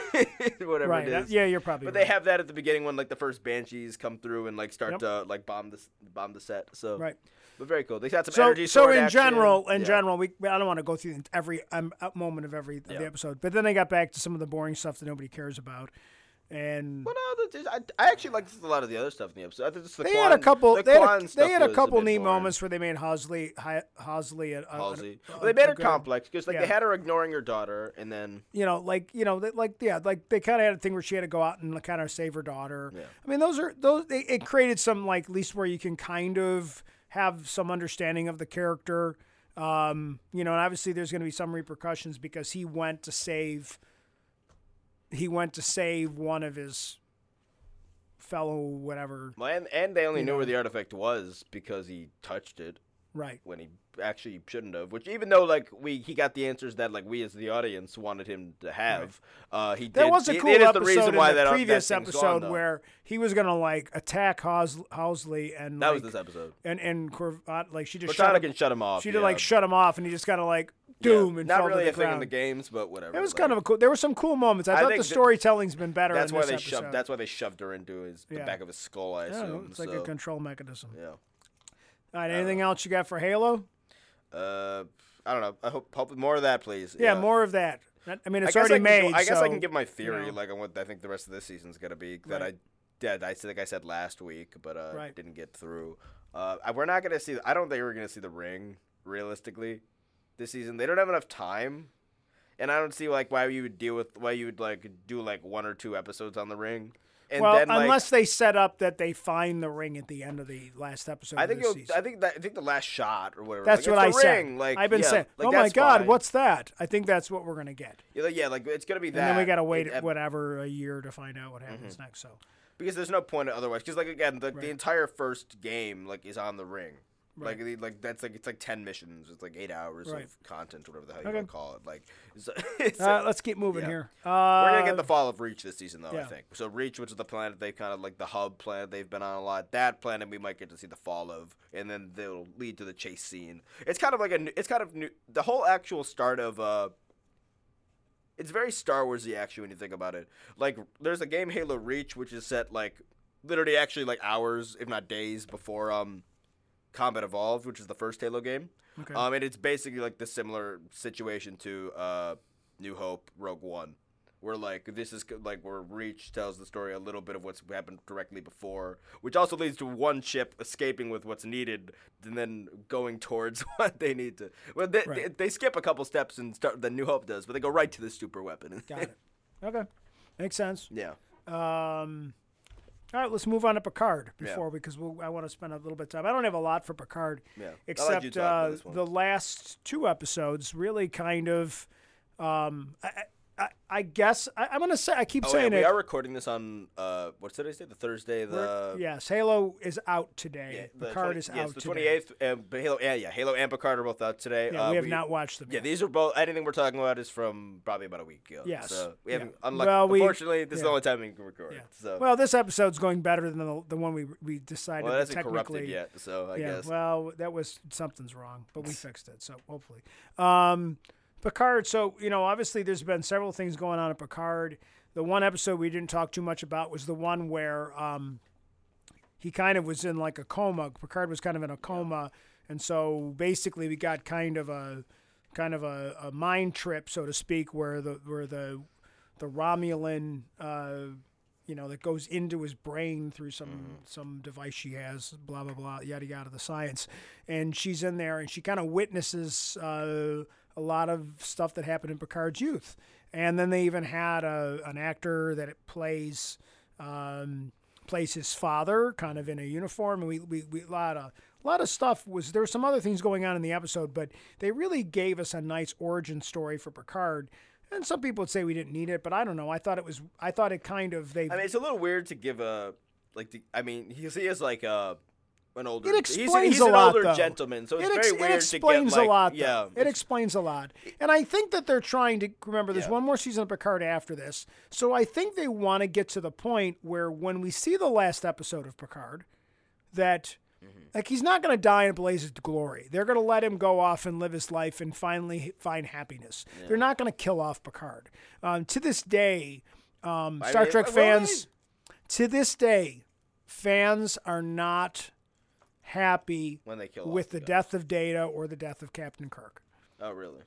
whatever Right. it is. yeah, you're probably But right. they have that at the beginning when like the first banshees come through and like start Yep. to like bomb the bomb the set. So Right. but very cool. They got some So, energy. so in action. general, in Yeah. general, we I don't want to go through every um, uh, moment of every of Yeah. the episode, but then they got back to some of the boring stuff that nobody cares about. And Well, no, I, I actually liked a lot of the other stuff in the episode. I think the they Kwan, had a couple. The They had a, they had a couple bit neat boring. moments where they made Hosley, Hi- Hosley, a, a, Halsey. a- Well, they made a her complex because like yeah. they had her ignoring her daughter, and then you know, like you know, they- like yeah, like they kind of had a thing where she had to go out and kind of save her daughter. Yeah. I mean, those are those. It, it created some like at least where you can kind of have some understanding of the character. Um, you know, and obviously there's going to be some repercussions because he went to save. He went to save one of his fellow whatever. well, and, and they only knew know. where the artifact was because he touched it Right. when he actually shouldn't have. Which even though like we he got the answers that like we as the audience wanted him to have, uh, he There did. was a it- cool it is episode the reason why in the that uh, previous that episode gone, where he was gonna like attack Hous- Housley and that like, was this episode. and and Corvat, uh, like she just shut Cortana him, can shut him off. she did yeah. like shut him off and he just kind of like Yeah. doom and not fell really to a the thing in ground. the games, but whatever. It was like, kind of a cool. There were some cool moments. I, I thought the storytelling's been better. That's why they episode. shoved. That's why they shoved her into his the back of his skull. I yeah, assume. it's like so, a control mechanism. yeah. All right, anything uh, else you got for Halo? Uh, I don't know. I hope, hope more of that, please. Yeah, more of that. I mean, it's guess already I made. I guess I can give my theory, know. like on what I think the rest of this season's gonna be. That Right. I did. I think I said last week, but uh, Right. didn't get through. Uh, I- we're not gonna see. I don't think we're gonna see the ring realistically this season. They don't have enough time, and I don't see like why you would deal with why you would like do like one or two episodes on the ring. And well, then, like, unless they set up that they find the ring at the end of the last episode. I think. I think that I think the last shot or whatever. That's like, what I said. ring, Like I've been yeah, saying, like, "Oh my God, fine. what's that?" I think that's what we're gonna get, Yeah, like, yeah, like it's gonna be that. and then we gotta wait and- whatever a year to find out what mm-hmm. happens next. So, because there's no point otherwise. Because like again, the, Right. the entire first game like is on the ring. Right. Like like that's like it's like ten missions. It's like eight hours Right. of content, whatever the hell you Okay. want to call it. Like it's uh, let's keep moving yeah. here. we're Uh, gonna get the fall of Reach this season though. I think so. Reach, which is the planet they kind of like the hub planet they've been on a lot. That planet we might get to see the fall of, and then they'll lead to the chase scene. It's kind of like a. new- It's kind of new. The whole actual start of uh. It's very Star Warsy actually when you think about it. Like there's a game Halo Reach which is set like literally actually like hours if not days before um Combat Evolved, which is the first Halo game. Okay. Um and it's basically like the similar situation to uh New Hope Rogue One. Where like this is like where Reach tells the story a little bit of what's happened directly before, which also leads to one ship escaping with what's needed, and then going towards what they need to. Well, they, Right. they, they skip a couple steps and start the New Hope does, but they go right to the super weapon. Got it. Okay, makes sense. yeah. Um, all right, let's move on to Picard Yeah. before because we'll, I want to spend a little bit of time. I don't have a lot for Picard, Yeah. Except uh, the last two episodes really kind of. Um, I, I, I guess I, I'm gonna say I keep Oh, yeah, saying we it. are recording this on uh, what's today's date? The Thursday. We're- The yes, Halo is out yeah, today. the Picard 20 is yes, out the today. twenty eighth. Uh, but Halo, yeah, yeah, Halo and Picard are both out today. Yeah, uh, we have not watched them. Yeah, yet. these are both. Anything we're talking about is from probably about a week ago. Yes, So we haven't. Unlucky, Well, we- unfortunately, this is the only time we can record. Yeah. So Well, this episode's going better than the, the one we we decided. well, technically, corrupted yet. So I yeah, guess. well, that was something's wrong, but we fixed it. So hopefully, um, Picard. So you know, obviously, there's been several things going on at Picard. The one episode we didn't talk too much about was the one where um, he kind of was in like a coma. Picard was kind of in a coma, and so basically, we got kind of a kind of a, a mind trip, so to speak, where the where the the Romulan. Uh, you know, that goes into his brain through some some device she has, blah blah blah, yada yada, the science, and she's in there and she kind of witnesses uh, a lot of stuff that happened in Picard's youth, and then they even had a, an actor that plays um, plays his father, kind of in a uniform, and we we, we a lot of a lot of stuff was there were some other things going on in the episode, but they really gave us a nice origin story for Picard. And some people would say we didn't need it, but I don't know. I thought it was. I thought it kind of they. I mean, it's a little weird to give a like. I mean, he is like a an older. It explains he's a an lot, older though. gentleman, so it's it, ex- very weird it explains to get like a lot. Though. yeah. it explains a lot, and I think that they're trying to remember. There's Yeah. one more season of Picard after this, so I think they want to get to the point where when we see the last episode of Picard, that Mm-hmm. like he's not going to die in a blaze of glory. They're going to let him go off and live his life and finally find happiness. They're not going to kill off Picard. Um, to this day, um, Star mean, Trek well, fans, to this day, fans are not happy when they kill with the guy. death of Data or the death of Captain Kirk. Oh really?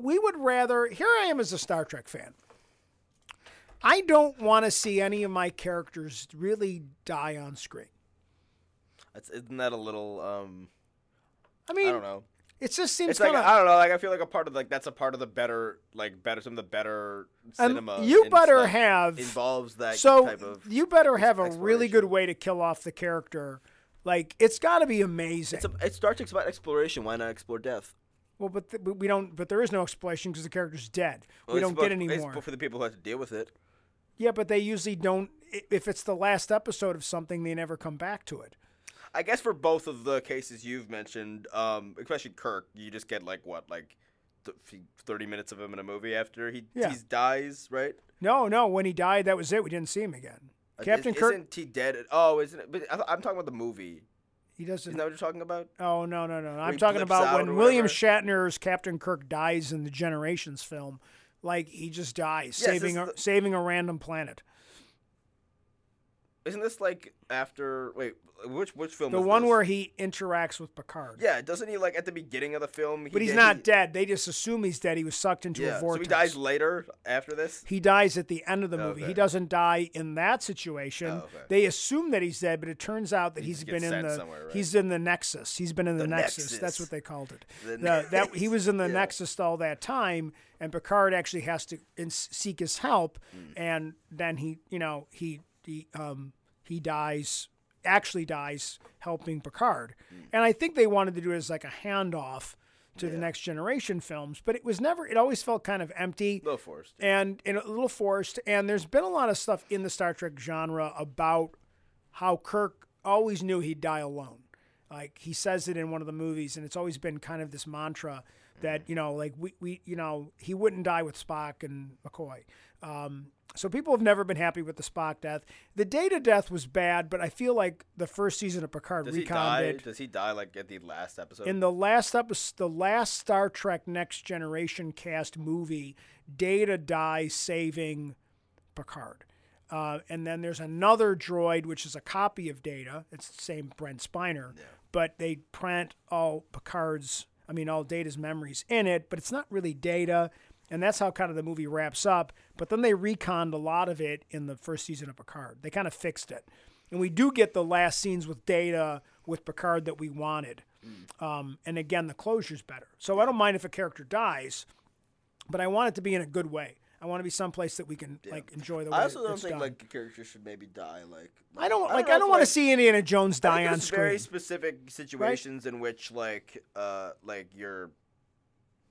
We would rather. Here I am as a Star Trek fan. I don't want to see any of my characters really die on screen. That's, isn't that a little? Um, I mean, I don't know. it just seems It's like kind I don't know. Like I feel like a part of like that's a part of the better like better some of the better cinema. you better have involves that so type of. you better have a really good way to kill off the character. Like it's got to be amazing. It's a, it's Star Trek's about exploration. Why not explore death? well, but, th- but we don't. But there is no exploration because the character's dead. Well, we don't about- get any more. for the people who have to deal with it. Yeah, but they usually don't. If it's the last episode of something, they never come back to it. I guess for both of the cases you've mentioned, um, especially Kirk, you just get like what, like th- thirty minutes of him in a movie after he Yeah. he dies, right? No, no. When he died, that was it. We didn't see him again. Captain is, Kirk. Isn't he dead? Oh, isn't it? But I, I'm talking about the movie. he doesn't. Isn't that what you're talking about? Oh no no no! I'm talking about when William? Shatner's Captain Kirk dies in the Generations film. Like he just dies, Yes, saving a, the- saving a random planet. Isn't this like after? Wait, which which film? The one this? where he interacts with Picard. Yeah, doesn't he like at the beginning of the film? He but he's get- not he- dead. They just assume he's dead. He was sucked into Yeah, a vortex. so he dies later after this. He dies at the end of the movie. He doesn't die in that situation. Oh, okay. They assume that he's dead, but it turns out that He he's just been in the right? he's in the Nexus. He's been in the, The Nexus. Nexus. That's what they called it. The The- that he was in the Yeah. Nexus all that time, and Picard actually has to in, seek his help, Hmm. and then he, you know, he he um he dies actually dies helping Picard, and I think they wanted to do it as like a handoff to the next generation films, but it was never. It always felt kind of empty Little forced. and, and a little forced. And there's been a lot of stuff in the Star Trek genre about how Kirk always knew he'd die alone. Like he says it in one of the movies, and it's always been kind of this mantra that you know, like we, we you know, he wouldn't die with Spock and McCoy. Um, so people have never been happy with the Spock death. The Data death was bad, but I feel like the first season of Picard Does he die? it. Does he die like at the last episode? In the last episode, the last Star Trek Next Generation cast movie, Data dies saving Picard. Uh, and then there's another droid, which is a copy of Data. It's the same Brent Spiner, but they print all Picard's, I mean, all Data's memories in it, but it's not really Data. And that's how kind of the movie wraps up. But then they reconned a lot of it in the first season of Picard. They kind of fixed it. And we do get the last scenes with Data with Picard that we wanted. Um, and again, the closure's better. So I don't mind if a character dies, but I want it to be in a good way. I want to be someplace that we can like enjoy the way I also don't think done. like characters should maybe die. Like I don't like I don't if, want to like- see Indiana Jones die on screen. very specific situations in which like uh like your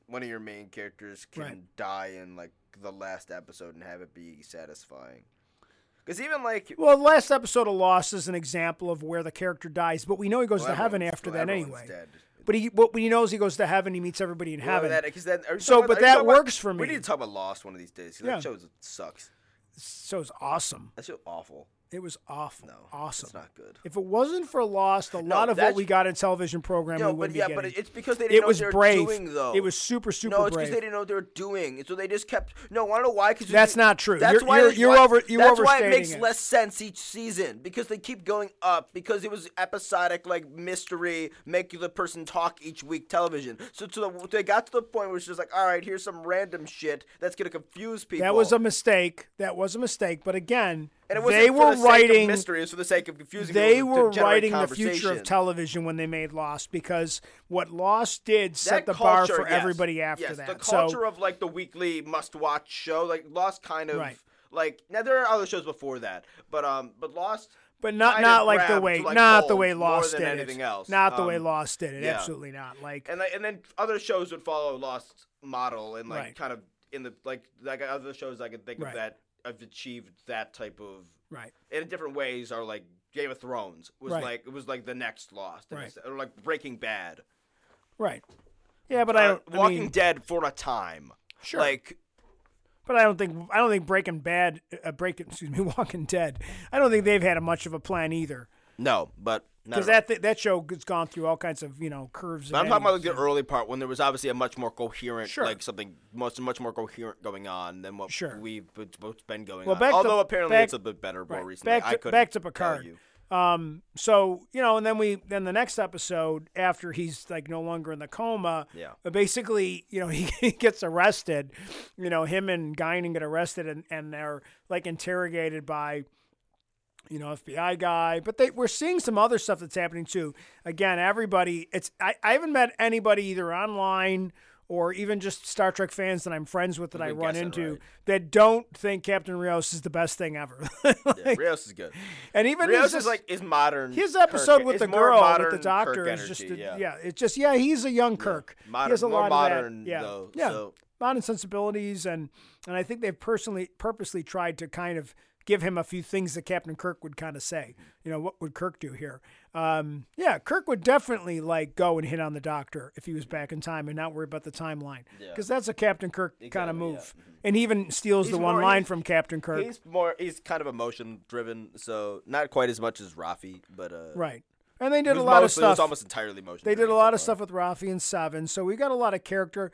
one of your main characters can Right. die in like the last episode and have it be satisfying. Because even like Well, the last episode of Lost is an example of where the character dies, but we know he goes well, to heaven after well, that anyway. Dead. But he, but he knows he goes to heaven. He meets everybody in Well, heaven. That, 'cause then, are So, but about- you that talking about- works for me. We need to talk about Lost one of these days. Yeah. That show sucks. so it's awesome. That show awful. It was awful. No, awesome. It's not good. If it wasn't for Lost, a lot of what we got in television programming No, wouldn't yeah, be but it's because they didn't it know was what they were brave. doing though. It was super super no, it's because they didn't know what they were doing, and so they just kept. No, I don't know why? Because That's not true. That's You're- why you're- you're why- over- you're That's why it makes it. less sense each season because they keep going up because it was episodic, like mystery, make the person talk each week television. So to the, they got to the point where it's just like, all right, here's some random shit that's gonna confuse people. That was a mistake. That was a mistake. But again, and it wasn't they were writing. mystery. For the sake of confusing. They were writing the future of television when they made Lost because what Lost did set that the bar for yes. everybody after yes, that. The so culture of like the weekly must-watch show, like Lost, kind of Right. like now there are other shows before that, but um, but Lost. but not not like the way like, not the way Lost did anything it. else. Not the way Um, Lost did it. yeah. Absolutely not. Like and and then other shows would follow Lost model and like Right. kind of in the like like other shows I could think Right. of that have achieved that type of right. in different ways are like Game of Thrones was Right. like it was like the next Lost, Right. or like Breaking Bad, Right. Yeah, but I Uh, don't. I Walking mean, Dead for a time, sure. like But I don't think I don't think Breaking Bad, uh, Break excuse me, Walking Dead. I don't think they've had a much of a plan either. no, but Because that th- that show has gone through all kinds of you know curves. But I'm talking about like the early part when there was obviously a much more coherent, Sure. like something much much more coherent going on than what Sure. we've what's been going Well, on. back to- Although apparently back- it's a bit better more right. recently. Back I to- couldn't back to Picard. you. Um, so you know, and then we then the next episode after he's like no longer in the coma, Yeah. uh, basically, you know, he, he gets arrested. You know, him and Guinan get arrested and, and they're like interrogated by, you know, FBI guy. But they we're seeing some other stuff that's happening too. Again, everybody it's I, I haven't met anybody either online or even just Star Trek fans that I'm friends with that I run into right. that don't think Captain Rios is the best thing ever. Yeah, Rios is good. and even Rios is like is modern. his Kirk. episode with the girl with the doctor Kirk is just a, yeah. it's just yeah he's a young Kirk he Modern, has a more lot modern of that yeah though. yeah So modern sensibilities and and I think they've personally purposely tried to kind of give him a few things that Captain Kirk would kind of say you know what would Kirk do here um, yeah Kirk would definitely like go and hit on the doctor if he was back in time and not worry about the timeline Yeah. because that's a Captain Kirk kind of Exactly, yeah. move and he even steals He's the one more- line from Captain Kirk he's more he's kind of emotion driven, so not quite as much as Raffi, but uh, right and they did a lot of stuff. It was almost entirely emotion. They did a lot of stuff with Raffi and Seven, so we got a lot of character.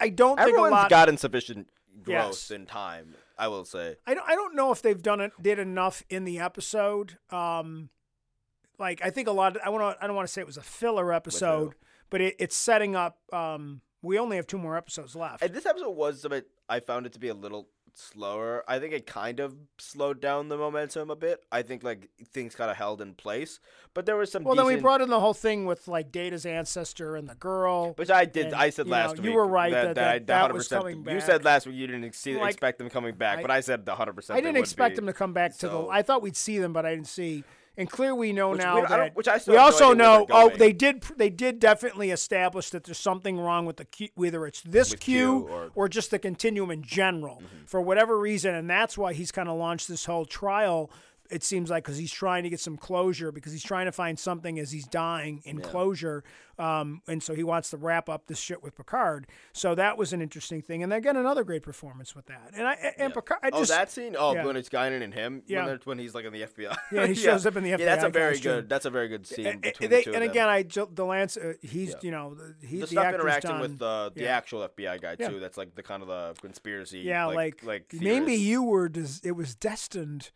I don't think Everyone's a lot. gotten sufficient growth Yes. in time. I will say. I don't. I don't know if they've done it. Did enough in the episode. Um, like I think a lot. I want to. I don't want to say it was a filler episode, but it, it's setting up. Um, we only have two more episodes left. And this episode was a bit. I found it to be a little slower. I think it kind of slowed down the momentum a bit. I think like things kind of held in place, but there was some. well, then we brought in the whole thing with like Data's ancestor and the girl. Which I did. and, I said last know, week. you were right that, that- I- that- that 100%, was coming You back. said last week you didn't see, Like, expect them coming back, I- but I said the hundred percent. I didn't expect them to come back to the. I thought we'd see them, but I didn't see. And clear we know Which now I that which I still we no also know. Oh, they did. They did definitely establish that there's something wrong with the Q, whether it's this Q or- Mm-hmm. or just the continuum in general, for whatever reason, and that's why he's kind of launched this whole trial. It seems like because he's trying to get some closure because he's trying to find something as he's dying in closure, um, and so he wants to wrap up this shit with Picard. So that was an interesting thing, and again another great performance with that. And I and Picard, I Oh, that scene. Oh, yeah. when it's Guinan and him. Yeah. When, when he's like in the FBI. Yeah, he shows up in the Yeah, that's a FBI very good. That's a very good scene and, between they- the two and again, I de Lancie, uh, he's Yeah. you know the, he, the the, stuff interacting done- with the the yeah. actual FBI guy Yeah. too. That's like the kind of the conspiracy. yeah, like like maybe you were des- it was destined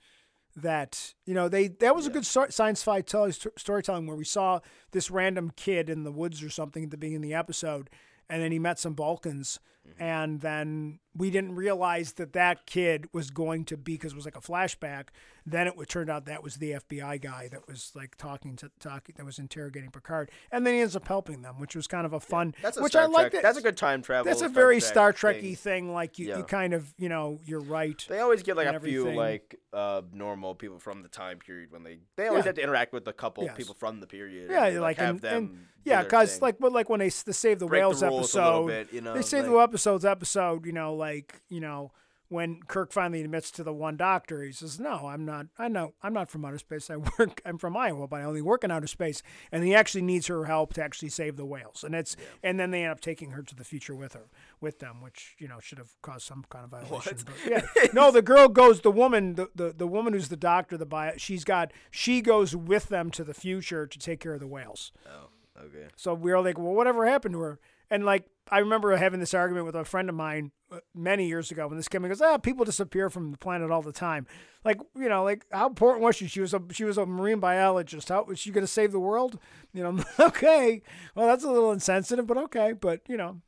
that you know they that was a good sto- science fi tell- st- storytelling where we saw this random kid in the woods or something at the beginning of the episode, and then he met some Vulcans. Mm-hmm. And then we didn't realize that that kid was going to be because it was like a flashback. Then it would turn out that was the FBI guy that was like talking to talking that was interrogating Picard, and then he ends up helping them, which was kind of a fun. That's a which Star I like. That's a good time travel. That's a Star very Trek Star Trekky thing. thing. Like you, Yeah. you kind of, you know, you're right. They always get like a few like uh, normal people from the time period when they they always Yeah. have to interact with a couple Yes. people from the period. Yeah, and, like, have and, them. and yeah, because like, but like when they the Save the Break Whales little episode, bit, you know, they Save the like- episodes episode, you know, like you know when Kirk finally admits to the one doctor, he says, "No, I'm not. I know I'm not from outer space. I work. I'm from Iowa, but I only work in outer space." And he actually needs her help to actually save the whales, and it's and then they end up taking her to the future with her with them, which you know should have caused some kind of violation. But yeah, no, the girl goes. The woman, the, the the woman who's the doctor, the bio, she's got she goes with them to the future to take care of the whales. oh, okay. So we are like, well, whatever happened to her? And like, I remember having this argument with a friend of mine uh, many years ago when this came. He goes, ah, people disappear from the planet all the time. Like, you know, like how important was she? She was a she was a marine biologist. How was she going to save the world? You know, okay. Well, that's a little insensitive, but okay. But you know,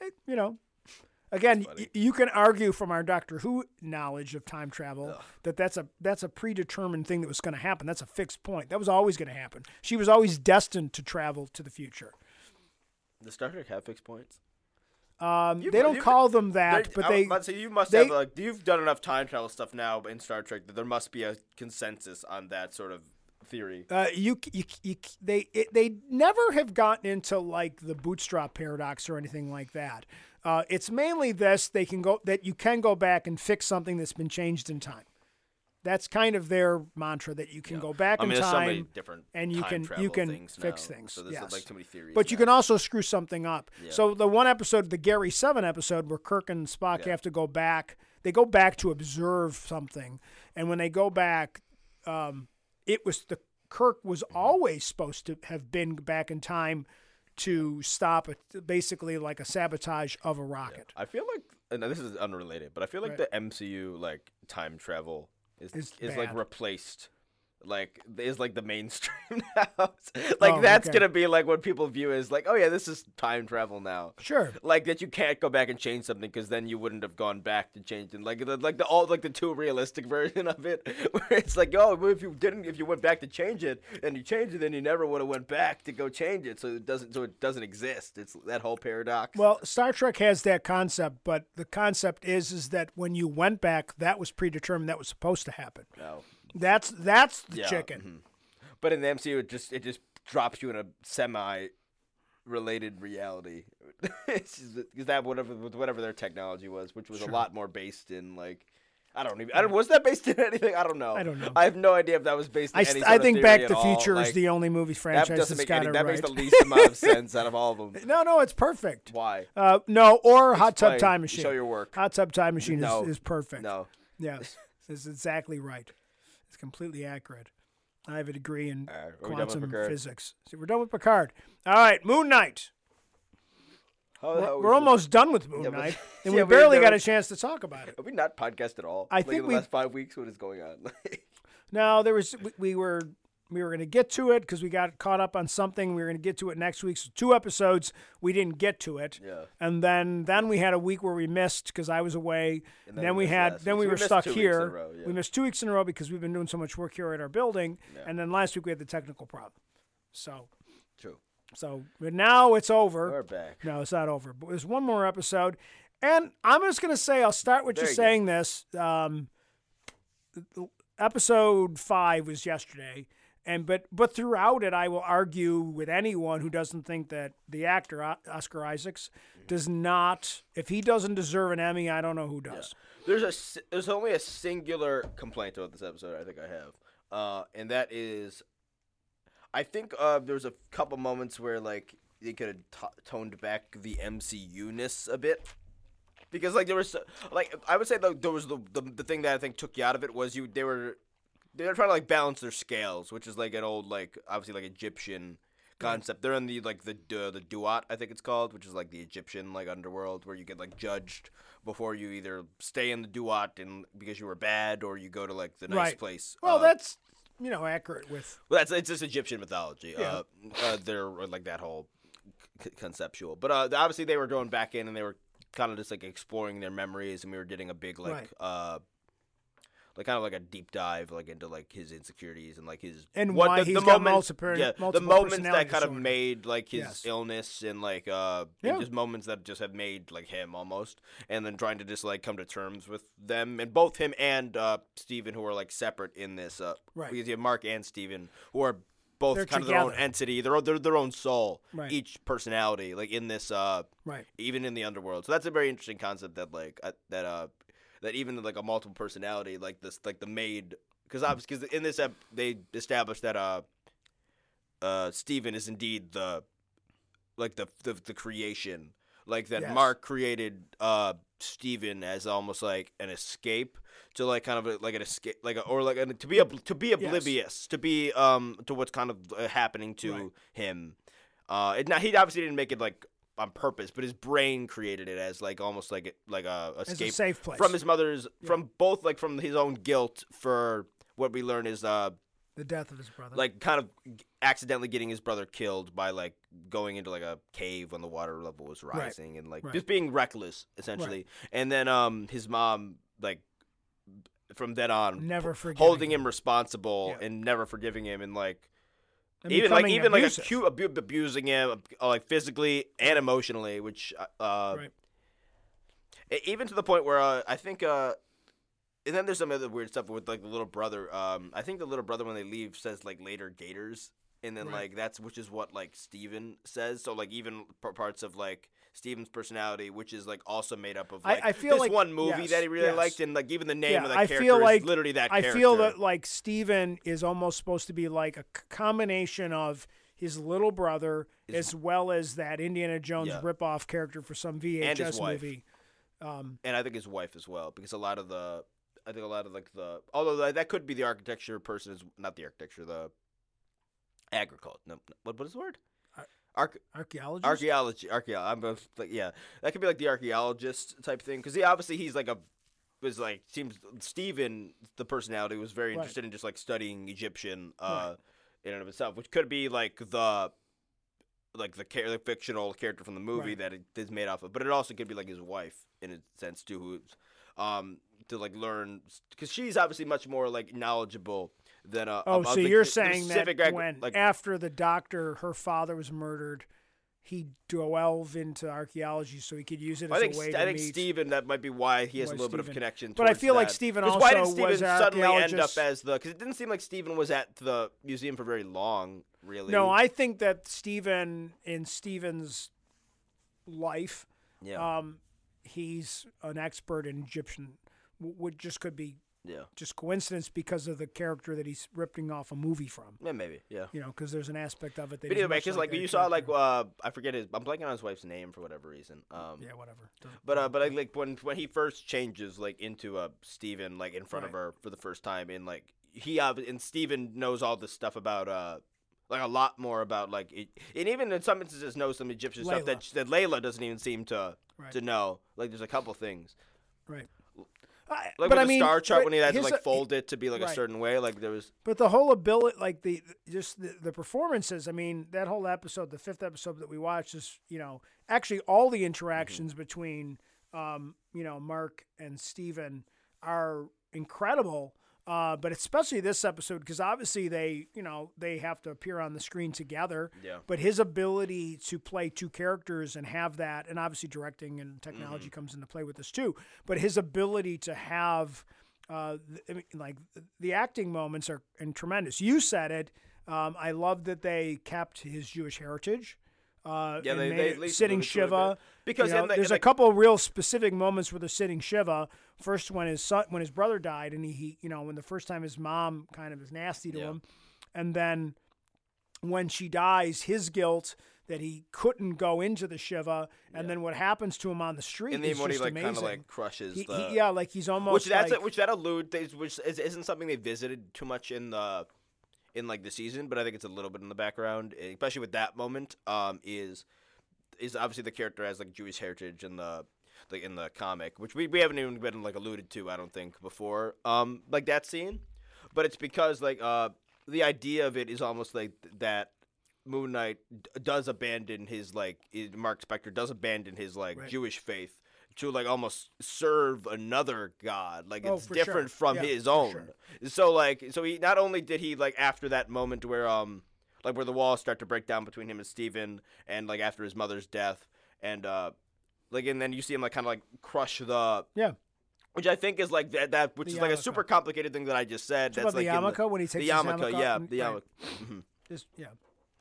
it, you know. Again, y- you can argue from our Doctor Who knowledge of time travel that that's a that's a predetermined thing that was going to happen. That's a fixed point. That was always going to happen. She was always destined to travel to the future. Does Star Trek have fixed points? Um, You- they don't you- call them that, There- but I they was about to say, you must they- have like you've done enough time travel stuff now in Star Trek that there must be a consensus on that sort of theory. uh, you, you, you they it, they never have gotten into like the bootstrap paradox or anything like that. Uh, it's mainly this they can go that you can go back and fix something that's been changed in time. That's kind of their mantra that you can go back I mean, in so time different and you time can you can things fix now, things. So there's yes. like too many theories. But you can also screw something up. Yeah. So the one episode, the Gary Seven episode, where Kirk and Spock Yeah. have to go back, they go back to observe something, and when they go back, um, it was the Kirk was always supposed to have been back in time to stop it, basically like a sabotage of a rocket. I feel like, and this is unrelated, but I feel like Right. the MCU like time travel is Is like replaced like is like the mainstream now. like Oh, that's okay. gonna be like what people view as like, oh yeah, this is time travel now. Sure. Like that you can't go back and change something because then you wouldn't have gone back to change it. Like the like the all like the too realistic version of it, where it's like, oh, if you didn't, if you went back to change it and you changed it, then you never would have went back to go change it. So it doesn't, so it doesn't exist. It's that whole paradox. Well, Star Trek has that concept, but the concept is is that when you went back, that was predetermined. That was supposed to happen. no. That's that's the Yeah, chicken. mhm. But in the MCU, it just it just drops you in a semi related reality. because that whatever with whatever their technology was, which was Sure. a lot more based in like. I don't even. I don't, was that based in anything? I don't know. I don't know. I have no idea if that was based. in I, st- I think Back to all. Future Like, is the only movie that franchise doesn't that's make got any. it That right. makes the least amount of sense out of all of them. no, no, it's perfect. Why? Uh, no, or Hot Tub Time Machine. Show your work. Hot Tub Time Machine No. is, is perfect. No. Yes, it's exactly right. It's completely accurate. I have a degree in All right, are we done with quantum physics. See, we're done with Picard. All right, Moon Knight. How We're, we're almost done with Moon Yeah, but- Knight, and Yeah, we we barely got a chance to talk about it. Have we not podcast at all? I like think in the we- last five weeks. What is going on? No, there was we, we were we were going to get to it because we got caught up on something. We were going to get to it next week. So two episodes, we didn't get to it. yeah. And then then we had a week where we missed because I was away. And And then, we missed had then we So were stuck two weeks in a here. row, yeah. We missed two weeks in a row because we've been doing so much work here at our building. Yeah. And then last week we had the technical problem. So True. so but now it's over. We're back. No, it's not over. But there's one more episode, and I'm just gonna say I'll start with just saying this. Um, episode five was yesterday, and but but throughout it, I will argue with anyone who doesn't think that the actor Oscar Isaacs does not. If he doesn't deserve an Emmy, I don't know who does. There's a there's only a singular complaint about this episode. I think I have, uh, and that is, I think uh, there was a couple moments where like they could have t- toned back the MCU ness a bit. Because like there was like I would say like, there was the, the the thing that I think took you out of it was you they were they were trying to like balance their scales, which is like an old like obviously like Egyptian concept. They're in the like the uh, the duat I think it's called, which is like the Egyptian like underworld where you get like judged before you either stay in the duat and because you were bad or you go to like the nice Right. place. Well, Uh, that's you know accurate with well, that's it's just Egyptian mythology. Yeah. Uh, uh, they're uh, like that whole c- conceptual. But uh, obviously they were going back in and they were kind of just like exploring their memories, and we were getting a big like Right. Like kind of like a deep dive like into like his insecurities and like his And what why the, he's the got moments, multiple- yeah, the moments that kind of made like his Yes. illness and like uh Yeah. and just moments that just have made like him almost and then trying to just like come to terms with them and both him and uh Steven who are like separate in this uh Right. because you have Mark and Steven who are both They're kind of their own entity their own their, their own soul Right. each personality like in this uh right. even in the underworld so that's a very interesting concept that like uh, that uh that even like a multiple personality like this like the maid because obviously because in this ep- they established that uh uh Steven is indeed the like the the, the creation like that Yes. Mark created uh Steven as almost like an escape to like kind of a, like an escape like a, or like an, to be ob- to be oblivious to be um to what's kind of uh, happening to Right. him uh it, now he obviously didn't make it like on purpose but his brain created it as like almost like like a escape a safe place from his mother's from both like from his own guilt for what we learn is uh the death of his brother. like kind of accidentally getting his brother killed by like going into like a cave when the water level was Right. rising and like Right. just being reckless essentially and then um his mom like from then on never holding him responsible Yeah. and never forgiving him and like and even like even abusive. like acu- abu- abusing him uh, like physically and emotionally which uh Right. E- even to the point where uh, I think, uh, and then there's some other weird stuff with like the little brother. Um, I think the little brother when they leave says like later Gators, and then Right. like that's which is what like Steven says. So like even parts of like Steven's personality, which is like also made up of like I feel this like- one movie yes, that he really yes. liked, and like even the name Yeah, of that I character feel like- is literally that. Character. I character. feel that like Steven is almost supposed to be like a c- combination of his little brother as well as that Indiana Jones Yeah. ripoff character for some his VHS movie. Um, and I think his wife as well, because a lot of the, I think a lot of like the, although that, that could be the architecture person is not the architecture, the agriculture. No, no, what what is the word? Ar- Arch, archaeologist. archaeology, archaeology. I'm both like yeah, that could be like the archaeologist type thing, because he obviously he's like a was like seems Steven, the personality was very Right. interested in just like studying Egyptian uh in and of itself, which could be like the like the, char- the fictional character from the movie Right. that it is made off of, but it also could be like his wife in a sense too, who's um to like learn because she's obviously much more like knowledgeable than uh Oh, so the- you're the saying that like- when like after the doctor, her father was murdered, he delved into archaeology so he could use it as I think a way I think. Steven that might be why he has a little bit of connection. But I feel like that. Steven 'Cause why did also Steven was suddenly end up as the? Because it didn't seem like Steven was at the museum for very long, really. No, I think that Steven in Steven's life, yeah um, he's an expert in Egyptian. w- Would just could be yeah just coincidence because of the character that he's ripping off a movie from. yeah maybe yeah. You know, because there's an aspect of it that. But he's anyway, much because like that you saw like uh I forget his I'm blanking on his wife's name for whatever reason. Um yeah, whatever. Doesn't- But uh, but like, like when when he first changes like into a Steven like in front of her for the first time and like he uh, and Steven knows all this stuff about uh like a lot more about like it, and even in some instances knows some Egyptian stuff that that Layla doesn't even seem to Right. to know. Like there's a couple things right. I- like but with I the mean, star chart when he had to like fold it to be like a certain way. Like there was But the whole ability, like the just the, the performances. I mean, that whole episode, the fifth episode that we watched, is you know actually all the interactions between um, you know Mark and Steven are incredible. Uh, but especially this episode because obviously they you know they have to appear on the screen together. Yeah. But his ability to play two characters and have that, and obviously directing and technology comes into play with this too. But his ability to have uh, I mean, like the acting moments are and tremendous. You said it. Um, I love that they kept his Jewish heritage. Uh, Yeah, they- they it sitting alluded to it a shiva. Because you know, the- there's a the- couple real specific moments where they're sitting shiva. First, when his son, when his brother died, and he, he, you know, when the first time his mom kind of is nasty to Yeah. him, and then when she dies, his guilt that he couldn't go into the shiva, and then what happens to him on the street and is then when he like amazing. kind of like crushes He- the he- yeah, like he's almost which that's like, which that allude which is, isn't something they visited too much in the in like the season, but I think it's a little bit in the background, especially with that moment. Um, is is obviously the character has like Jewish heritage in the like in the comic, which we, we haven't even been like alluded to, I don't think before. Um, like that scene, but it's because like uh the idea of it is almost like th- that. Moon Knight d- does abandon his like Mark Spector does abandon his like Right. Jewish faith to like almost serve another god. Like Oh, it's different sure. from Yeah, his own. sure. So like so he not only did he like after that moment where um like where the walls start to break down between him and Steven and like after his mother's death and uh like and then you see him like kind of like crush the yeah. which I think is like that that which The is like a super complicated thing that I just said. Talk That's the like in yarmulke when he takes the yarmulke, yarmulke yeah, and- the right. yarmulke. Just yeah.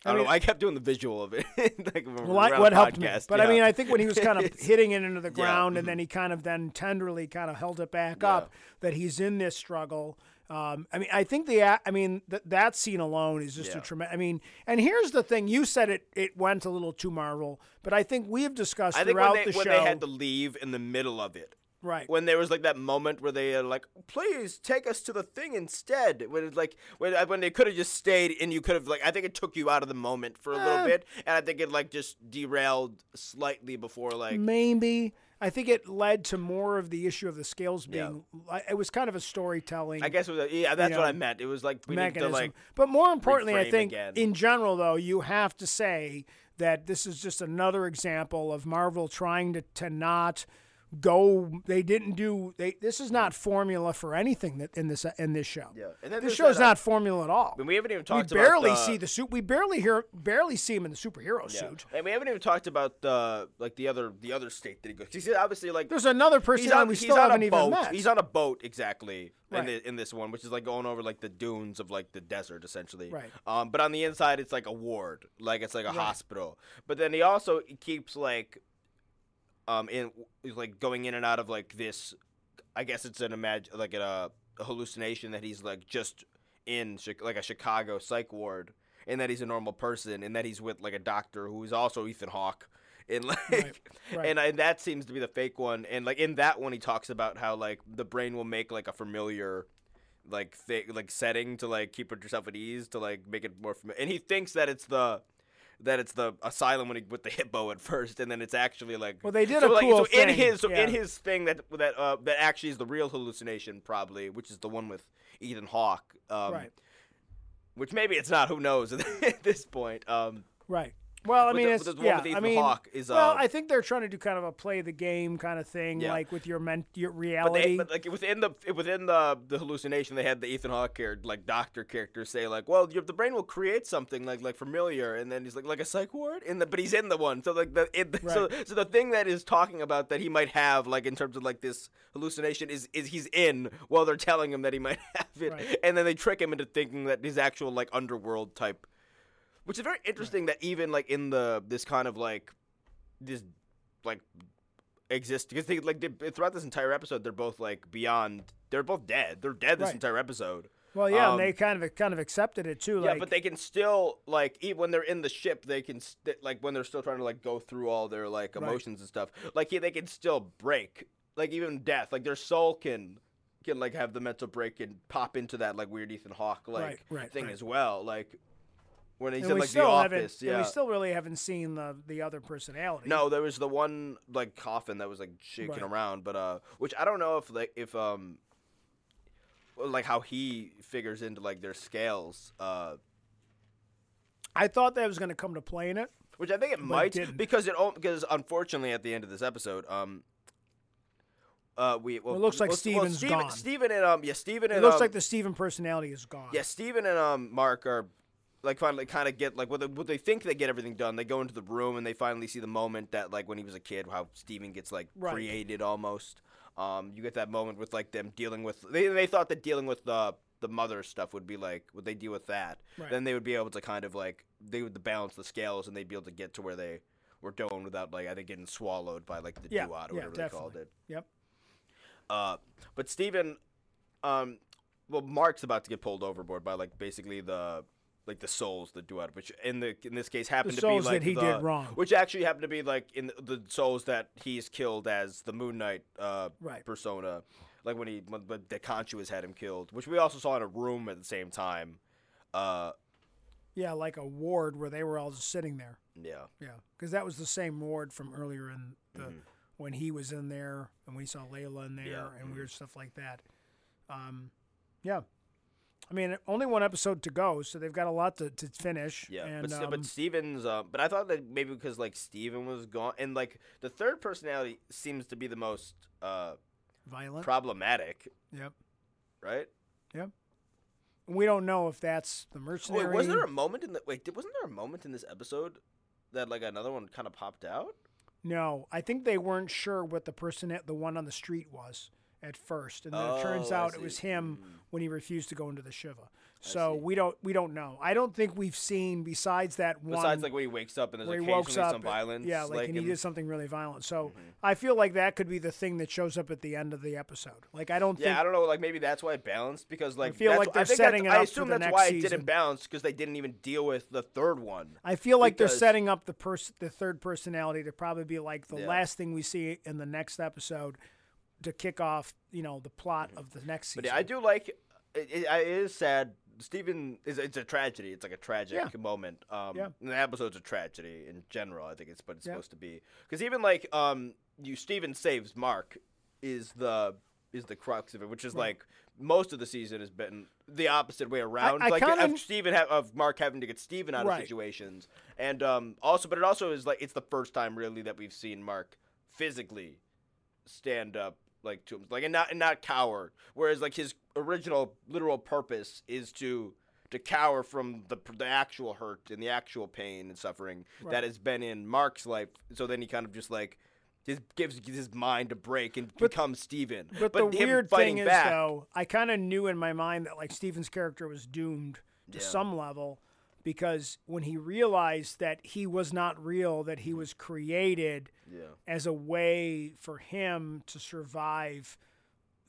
I, don't mean- know. I kept doing the visual of it. like, Well, I, what helped me, but I mean, I think when he was kind of hitting it into the ground, mhm. and then he kind of then tenderly kind of held it back Yeah. up, that he's in this struggle. Um, I mean, I think the I mean, th- that scene alone is just a Yeah. tremendous. I mean, and here's the thing: you said it, it went a little too Marvel, but I think we've discussed I think throughout when they the when show, they had to leave in the middle of it, right? when there was like that moment where they are like, "Please take us to the thing instead." When it's like when uh, when they could have just stayed and you could have like I think it took you out of the moment for a little Eh. bit, and I think it like just derailed slightly before like Maybe I think it led to more of the issue of the scales being. li- It was kind of a storytelling. I guess it was yeah that's you what I meant. It was like we mechanism. need to like but more importantly, I think again. in general, though, you have to say that this is just another example of Marvel trying to, to not go. They didn't do. They this is not formula for anything that in this in this show. Yeah. And then this show's that, uh, not formula at all. I mean, we haven't even talked we barely the, see the suit. We barely hear barely see him in the superhero yeah. suit. and we haven't even talked about the like the other the other state that he goes. He's obviously like There's another person he's on, we still on haven't a even boat. met. He's on a boat exactly Right. in, the, in this one, which is like going over like the dunes of like the desert essentially. Right. Um, but on the inside, it's like a ward, like it's like a hospital. But then he also keeps like, um, in like going in and out of like this. I guess it's an imag like a, a hallucination that he's like just in like a Chicago psych ward, and that he's a normal person, and that he's with like a doctor who is also Ethan Hawke. And like, Right, right. and, and that seems to be the fake one. And like in that one, he talks about how like the brain will make like a familiar, like thing, like setting to like keep yourself at ease to like make it more familiar. And he thinks that it's the that it's the asylum when he, with the hippo at first, and then it's actually like. Well, they did so a like, cool so in his so in his thing that that uh, that actually is the real hallucination probably, which is the one with Ethan Hawke. Um, right. Which maybe it's not. Who knows at this point? Um, Right. Well, I With mean, the- it's with the yeah. with I mean, Hawke is, well, uh, I think they're trying to do kind of a play the game kind of thing, Yeah. like with your ment your But, reality. they, but like within the within the the hallucination, they had the Ethan Hawke character, like doctor character, say like, "Well, your, the brain will create something like like familiar," and then he's like, "Like a psych ward," in the but he's in the one, so like the it, so so the thing that is talking about that he might have like in terms of like this hallucination is is he's in while they're telling him that he might have it, Right. and then they trick him into thinking that his actual like underworld type, which is very interesting that even like in the this kind of like this like exist because they like they, throughout this entire episode they're both like beyond they're both dead they're dead this Right. entire episode well, yeah, um, and they kind of kind of accepted it too. yeah but they can still like even when they're in the ship they can st- like when they're still trying to like go through all their like Right. emotions and stuff like yeah, they can still break like even death like their soul can can like have the mental break and pop into that like weird Ethan Hawke like Right, right, thing right. as well like when he's and in like the office yeah we still really haven't seen the the other personality. No, there was the one like coffin that was like shaking Right. around, but uh, which I don't know if like if um, like how he figures into like their scales, uh, I thought that was going to come to play in it. which I think it it might didn't. because it because unfortunately at the end of this episode, um, uh, we well, it looks like well, Steven's Steven, gone. Steven and um, yeah, Steven and It looks um, like the Steven personality is gone. Yeah, Steven and um Mark are like finally kind of get like what they, what they think they get everything done. They go into the room and they finally see the moment that like when he was a kid, how Steven gets like Right. created almost. Um, you get that moment with like them dealing with they they thought that dealing with the the mother stuff would be like would they deal with that? Right. Then they would be able to kind of like they would balance the scales and they'd be able to get to where they were going without like I think getting swallowed by like the Yeah, duat or yeah, whatever they called it. Yep. Uh, but Steven, um, well, Mark's about to get pulled overboard by like basically the like the souls that do it, which in the in this case happened to souls be like that he the, did wrong. which actually happened to be like in the, the souls that he's killed as the Moon Knight uh, Right. persona, like when he when, when Deconchuous had him killed, which we also saw in a room at the same time. Uh, Yeah, like a ward where they were all just sitting there. yeah, Yeah, because that was the same ward from earlier in the Mm-hmm. when he was in there and we saw Layla in there Yeah, mm-hmm. and weird stuff like that. Um, yeah, I mean, only one episode to go, so they've got a lot to, to finish. Yeah, and, but, um, but Steven's. Uh, but I thought that maybe because like Steven was gone, and like the third personality seems to be the most uh, violent. problematic, yep, right? yep. We don't know if that's the mercenary. Wait, wasn't there a moment in the wait? Did, wasn't there a moment in this episode that like another one kind of popped out? No, I think they weren't sure what the person at the one on the street was at first, and then it turns Oh, out it was him when he refused to go into the shiva. So we don't we don't know. I don't think we've seen besides that one. Besides, like when he wakes up and there's occasionally up, some violence. yeah, like, and he did something really violent. So Mm-hmm. I feel like that could be the thing that shows up at the end of the episode. Like I don't think I don't know. Like maybe that's why it balanced because like I feel like they're I setting that's, it I up for assume that's why it season. didn't balance because they didn't even deal with the third one. I feel like they're setting up the pers- the third personality to probably be like the Yeah. last thing we see in the next episode to kick off, you know, the plot of the next season. But yeah, I do like. It, it, it is sad. Steven is it's a tragedy. It's like a tragic Yeah. moment. Um, Yeah. the episode's a tragedy in general. I think it's what it's Yeah. supposed to be. Because even like um, you Steven saves Mark is the is the crux of it, which is like most of the season has been the opposite way around. I like kinda- of Steven ha- of Mark having to get Steven out Right. of situations, and um, also, but it also is like it's the first time really that we've seen Mark physically stand up like to him like and not and not cower whereas like his original literal purpose is to to cower from the the actual hurt and the actual pain and suffering Right. that has been in Mark's life so then he kind of just like just gives his mind a break and But- becomes Steven But, the weird fighting thing back, is, though, I kind of knew in my mind that like Steven's character was doomed to Yeah. some level because when he realized that he was not real, that he was created yeah as a way for him to survive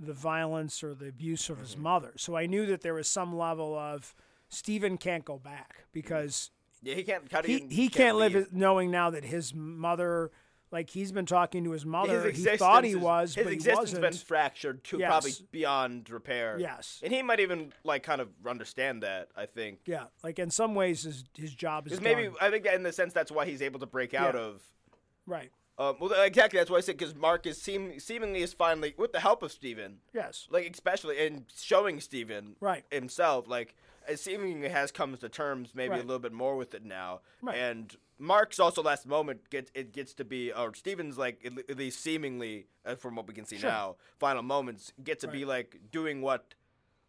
the violence or the abuse of his Mm-hmm. mother. So I knew that there was some level of Steven can't go back because yeah he can't he, he can't live leave. knowing now that his mother Like he's been talking to his mother. His he thought he existence is- was, His but he existence wasn't. been fractured to Yes. probably beyond repair. Yes. and he might even like kind of understand that. I think. yeah, like in some ways, his his job is maybe done. I think in the sense that's why he's able to break out Yeah. of. right. Um, well, exactly. That's why I said because Mark is seem, seemingly is finally with the help of Steven, Yes. like especially in showing Steven Right. himself, like it seemingly has come to terms maybe Right. a little bit more with it now. Right. And Mark's also last moment gets it gets to be or Steven's like at least seemingly uh, from what we can see Sure. now, final moments get to be like doing what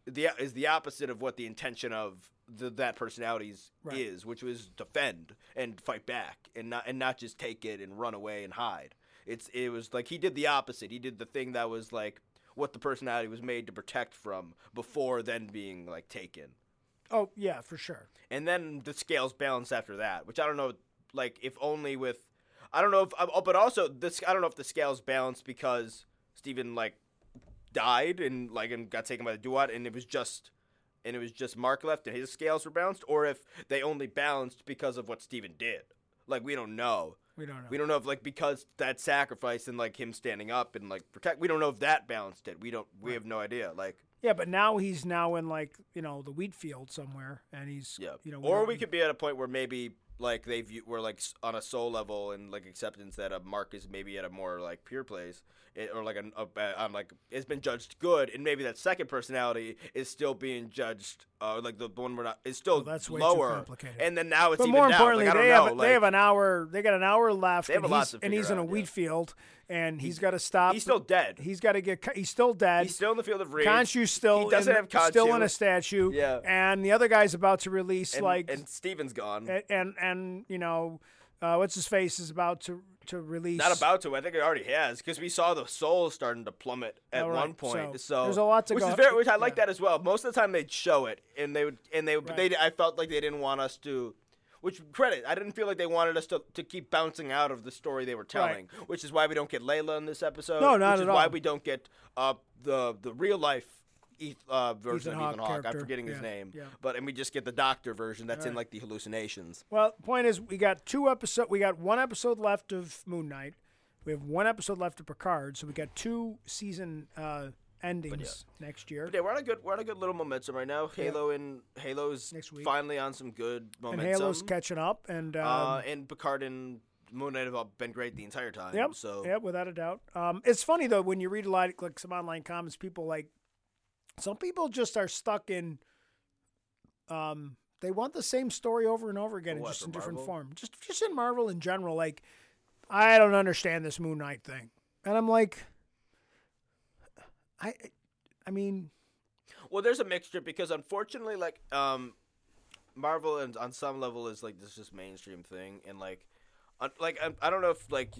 the is the opposite of what the intention of the, that personality's Right. is, which was defend and fight back and not and not just take it and run away and hide. It's it was like he did the opposite. He did the thing that was like what the personality was made to protect from before then being like taken. Oh yeah, for sure. And then the scales balance after that, which I don't know like if only with I don't know if oh, but also this I don't know if the scales balanced because Steven like died and like and got taken by the Duat and it was just and it was just Mark left and his scales were balanced or if they only balanced because of what Steven did. Like we don't know. We don't know. We don't know if like because that sacrifice and like him standing up and like protect we don't know if that balanced it. We don't we have no idea. Like Yeah, but now he's now in like you know the wheat field somewhere, and he's Yeah. you know or we could be at a point where maybe like they view we're like on a soul level and like acceptance that a Mark is maybe at a more like pure place it, or like an a, like it's been judged good and maybe that second personality is still being judged uh like the one we're not is still Oh, that's way too lower and then now it's But even more importantly, like, I don't they know have like, they have an hour. They got an hour left. They have and a lot he's, and he's in a out, wheat yeah. field, and he's got to stop. he's still dead He's got to get. He's still dead. he's still in the field of reeds Khonshu's still he doesn't in, have Khonshu. still in a statue. Yeah. and the other guy's about to release and, like and Steven's gone and, and and you know uh, what's his face is about to to release. Not about to. I think it already has because we saw the soul starting to plummet at Oh, right. one point. So, So, there's a lot to which go- Is very, which I like yeah. that as well. Most of the time they'd show it, and they would, and they, but Right. they, I felt like they didn't want us to. Which credit, I didn't feel like they wanted us to, to keep bouncing out of the story they were telling, which is why we don't get Layla in this episode. No, not which is at why we don't get uh, the the real life Eth- uh, version Ethan of Ethan Hawke Hawke. I'm forgetting his name, yeah. but and we just get the doctor version that's in like the hallucinations. Well, point is, we got two episode. We got one episode left of Moon Knight. We have one episode left of Picard. So we got two season uh, endings next year. But yeah, we're on a good we're on a good little momentum right now. Halo and Halo's Next week. finally on some good and momentum. Halo's catching up. And um, uh, and Picard and Moon Knight have all been great the entire time. Yep. So yeah, without a doubt. Um, it's funny though when you read a lot like some online comments, people like some people just are stuck in. Um, they want the same story over and over again, What, just in different Marvel? form. Just just in Marvel in general, like I don't understand this Moon Knight thing, and I'm like, I, I mean, well, there's a mixture because unfortunately, like um, Marvel and on some level is like this just mainstream thing, and like, un- like I, I don't know if like.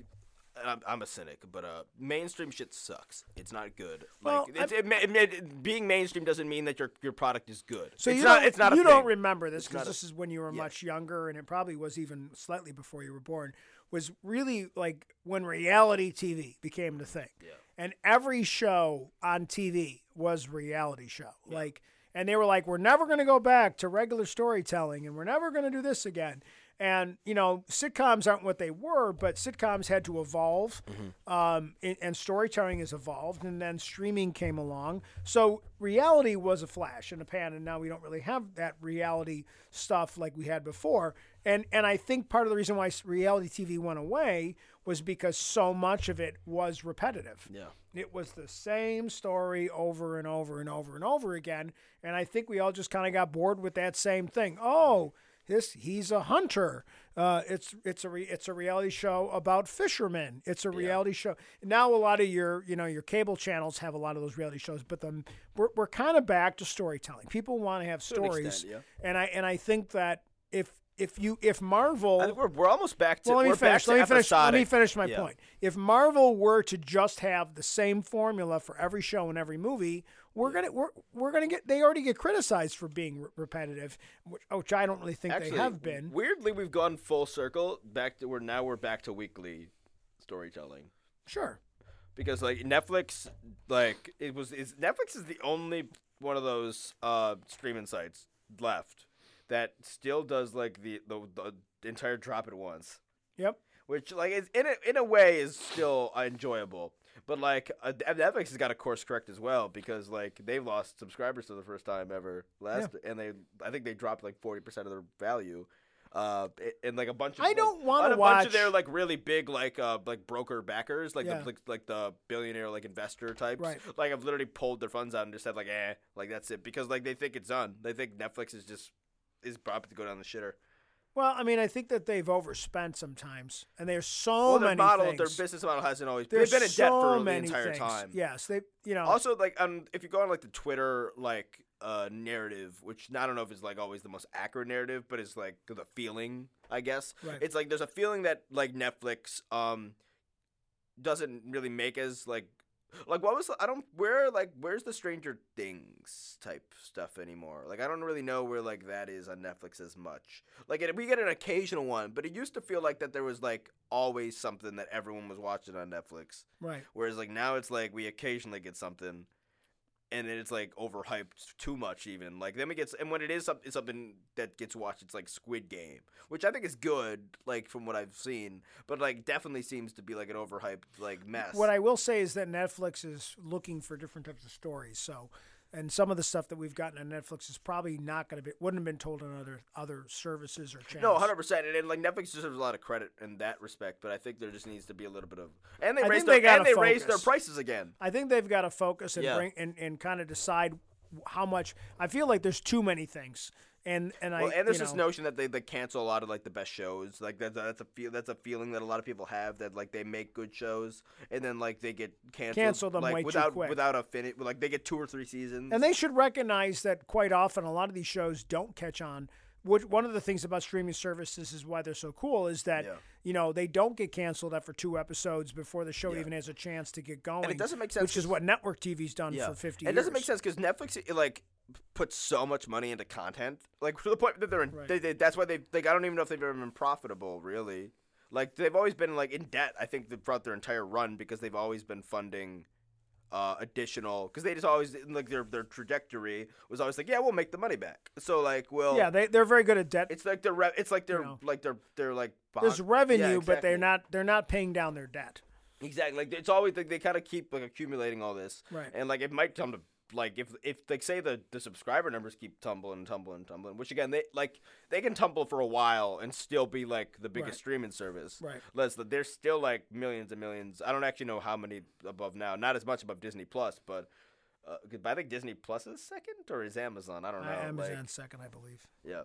I'm, I'm a cynic, but uh, mainstream shit sucks. It's not good. Well, like, it's, it, it, ma- being mainstream doesn't mean that your your product is good. So it's you not. don't, It's not. A you don't thing. remember this because not a- this is when you were yeah. much younger, and it probably was even slightly before you were born. Was really like when reality TV became the thing, Yeah. and every show on TV was reality show. Like, and they were like, "We're never going to go back to regular storytelling, and we're never going to do this again." And you know, sitcoms aren't what they were, but sitcoms had to evolve, um, and, and storytelling has evolved, and then streaming came along. So reality was a flash in the pan, and now we don't really have that reality stuff like we had before. And and I think part of the reason why reality TV went away was because so much of it was repetitive. Yeah. It was the same story over and over and over and over again. And I think we all just kind of got bored with that same thing. Oh, this he's a hunter. Uh, it's it's a re, it's a reality show about fishermen. It's a reality show. Now a lot of your you know your cable channels have a lot of those reality shows, but then we're we're kind of back to storytelling. People want to have stories, extent, yeah. and I and I think that if if you if Marvel we're, we're almost back to. well, let me we're finish. Let me finish. Let me finish my Yeah. point. If Marvel were to just have the same formula for every show and every movie, we're gonna we're, we're gonna get. They already get criticized for being re- repetitive, which, which I don't really think Actually, they have been. Weirdly, we've gone full circle back to where now we're back to weekly storytelling Sure. because like Netflix, like it was is Netflix is the only one of those uh streaming sites left that still does like the the, the entire drop at once. Yep. which like is in a, in a way is still enjoyable. But like uh, Netflix has got to course correct as well because like they've lost subscribers for the first time ever last, and they I think they dropped like forty percent of their value. Uh, and like a bunch of I don't wanna on a bunch of their like really big like uh like broker backers like Yeah. the like, like the billionaire like investor types Right. like I've literally pulled their funds out and just said like eh like that's it because like they think it's done they think Netflix is just is about to go down the shitter. Well, I mean, I think that they've overspent sometimes, and there's so well, their many model, things. their business model hasn't always. There's they've been in debt for the entire things. time. Yes, they. You know. Also, like, um, if you go on like the Twitter like uh narrative, which I don't know if it's like always the most accurate narrative, but it's like the feeling, I guess. Right. It's like there's a feeling that like Netflix um doesn't really make as like like what was the, I don't where like where's the Stranger Things type stuff anymore? Like I don't really know where like that is on Netflix as much. Like it, we get an occasional one, but it used to feel like that there was like always something that everyone was watching on Netflix. right. Whereas like now it's like we occasionally get something, and then it's like overhyped too much even. Like then it gets and when it is some- it's something that gets watched, it's like Squid Game, which I think is good, like from what I've seen, but like definitely seems to be like an overhyped like mess. What I will say is that Netflix is looking for different types of stories. So, and some of the stuff that we've gotten on Netflix is probably not going to be wouldn't have been told on other other services or channels. no, hundred percent, and, like Netflix deserves a lot of credit in that respect, but I think there just needs to be a little bit of and they I raised think they their, and they raised their prices again. I think they've got to focus and Yeah. bring and, and kind of decide how much. I feel like there's too many things, and and I Well, and there's this know, notion that they, they cancel a lot of like the best shows. Like that's that's a feel that's a feeling that a lot of people have that like they make good shows and then like they get canceled, Cancel them like way too without without a finish. Like they get two or three seasons. And they should recognize that quite often a lot of these shows don't catch on. Which one of the things about streaming services is why they're so cool is that Yeah. you know they don't get canceled after two episodes before the show Yeah. even has a chance to get going. it doesn't make sense which is what network TV's done yeah, for fifty. It doesn't make sense because Netflix it, like puts so much money into content, like to the point that they're in. Right. They, they, that's why they like I don't even know if they've ever been profitable really. Like they've always been like in debt. I think throughout their entire run because they've always been funding. Uh, additional because they just always like their their trajectory was always like yeah we'll make the money back so like we'll Yeah, they they're very good at debt. It's like they're re- it's like they're know. like they're they're like bond- There's revenue, Yeah, but they're not they're not paying down their debt. exactly like it's always like they kind of keep like accumulating all this Right. and like it might come to like if if like say the the subscriber numbers keep tumbling tumbling tumbling which again they like they can tumble for a while and still be like the biggest Right. streaming service Right. let's there's still like millions and millions I don't actually know how many above now not as much above Disney Plus but. Uh, I think Disney Plus is second, or is Amazon? I don't know. Uh, like- second, I believe. yeah,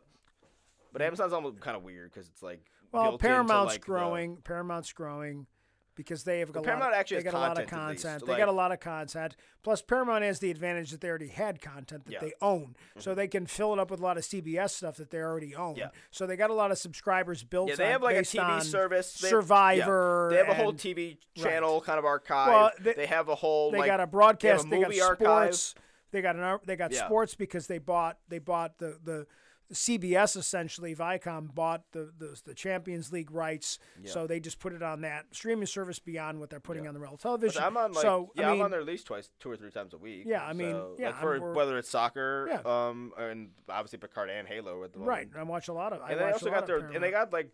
but Amazon's almost kind of weird because it's like Well, built into, Paramount's like, the- growing. Paramount's growing because they have got a Paramount lot, actually they got a lot of content, least. They Like- got a lot of content. Plus, Paramount has the advantage that they already had content that Yeah. Mm-hmm. they own, so they can fill it up with a lot of CBS stuff that they already own. Yeah. So they got a lot of subscribers built. Yeah, they have like a TV service. They have- Survivor. yeah. They have a whole TV channel kind of archive. Well, they, they- have a whole. They like, got a broadcast. They, They, have a movie got archive. sports. They got an. They got Yeah. sports because they bought. They bought the the. CBS essentially, Viacom bought the, the the Champions League rights, so they just put it on that streaming service beyond what they're putting on the real television. I'm on like so yeah, I mean, am on there at least twice, two or three times a week. Yeah, I mean, So, yeah, like for whether it's soccer, Yeah. um, and obviously Picard and Halo at the moment. right. I watch a lot of. I And they also got their and they got like.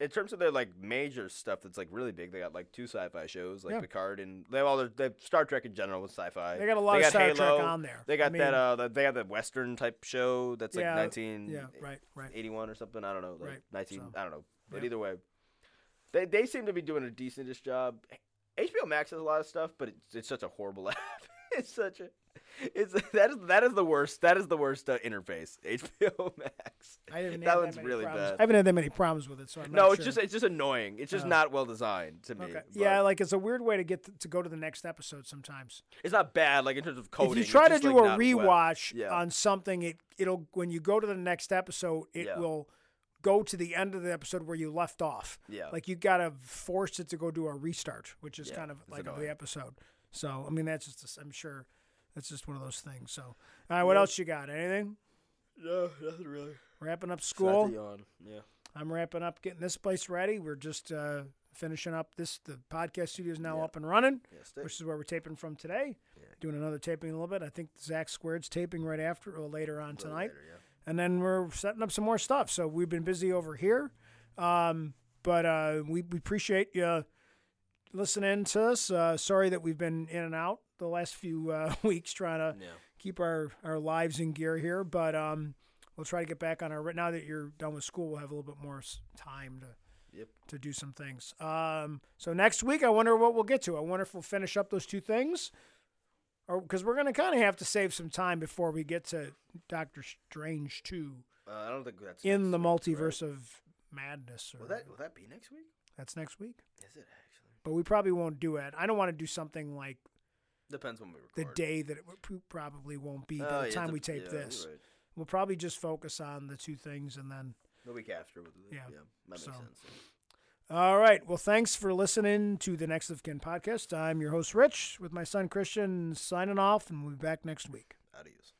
In terms of their like major stuff that's like really big, they got like two sci-fi shows like Yeah. Picard and they have all their they have Star Trek in general with sci-fi. They got a lot of got Star Trek on there. They got I mean- that uh the, they have that Western type show that's like yeah, nineteen Yeah, right, right. 81 or something. I don't know, like Right, 19. so, I don't know, but yeah. either way, they they seem to be doing a decentish job. HBO Max has a lot of stuff, but it's, it's such a horrible app. it's such a it's that is that is the worst. That is the worst uh, interface. HBO Max. I haven't that had one's many really problems. bad. I haven't had that many problems with it, so I'm no, not it's sure. just it's just annoying. It's just Oh. not well designed to me. Okay. but Yeah, like it's a weird way to get to, to go to the next episode sometimes. it's not bad. Like in terms of coding. if you try to just, do like, a not well- rewatch Yeah. on something, it it'll when you go to the next episode, it Yeah. will go to the end of the episode where you left off. Yeah. Like you gotta force it to go do a restart, which is Yeah, kind of like of annoying. the episode. So I mean, that's just I'm sure that's just one of those things. So all right, what else you got? Anything? No, nothing really. Wrapping up Sad school. yawn. Yeah. I'm wrapping up, getting this place ready. We're just uh, finishing up this. The podcast studio is now Yeah. up and running, Yeah, stay- which is where we're taping from today. Yeah. Doing another taping a little bit. I think Zach Squared's taping right after or later on tonight, later, yeah. and then we're setting up some more stuff. So we've been busy over here. Um, but uh, we, we appreciate you listening to us. Uh, sorry that we've been in and out the last few uh, weeks trying to Yeah. keep our, our lives in gear here, but um, we'll try to get back on our. Now that you're done with school, we'll have a little bit more time to Yep. to do some things. Um, so next week, I wonder what we'll get to. I wonder if we'll finish up those two things, or because we're going to kind of have to save some time before we get to Doctor Strange two Uh, I don't think that's in the week, multiverse right? of madness. Or Will that will that be next week? that's next week, Is it actually? but we probably won't do it. I don't want to do something like Depends when we record. the day that it w- probably won't be Oh, by the yeah, time the- we tape yeah, this. right. We'll probably just focus on the two things and then. The week after. We'll do that. Yeah. Yeah. That makes sense. All right. Well, thanks for listening to the Next of Kin podcast. I'm your host, Rich, with my son Christian, signing off, and we'll be back next week. Adios.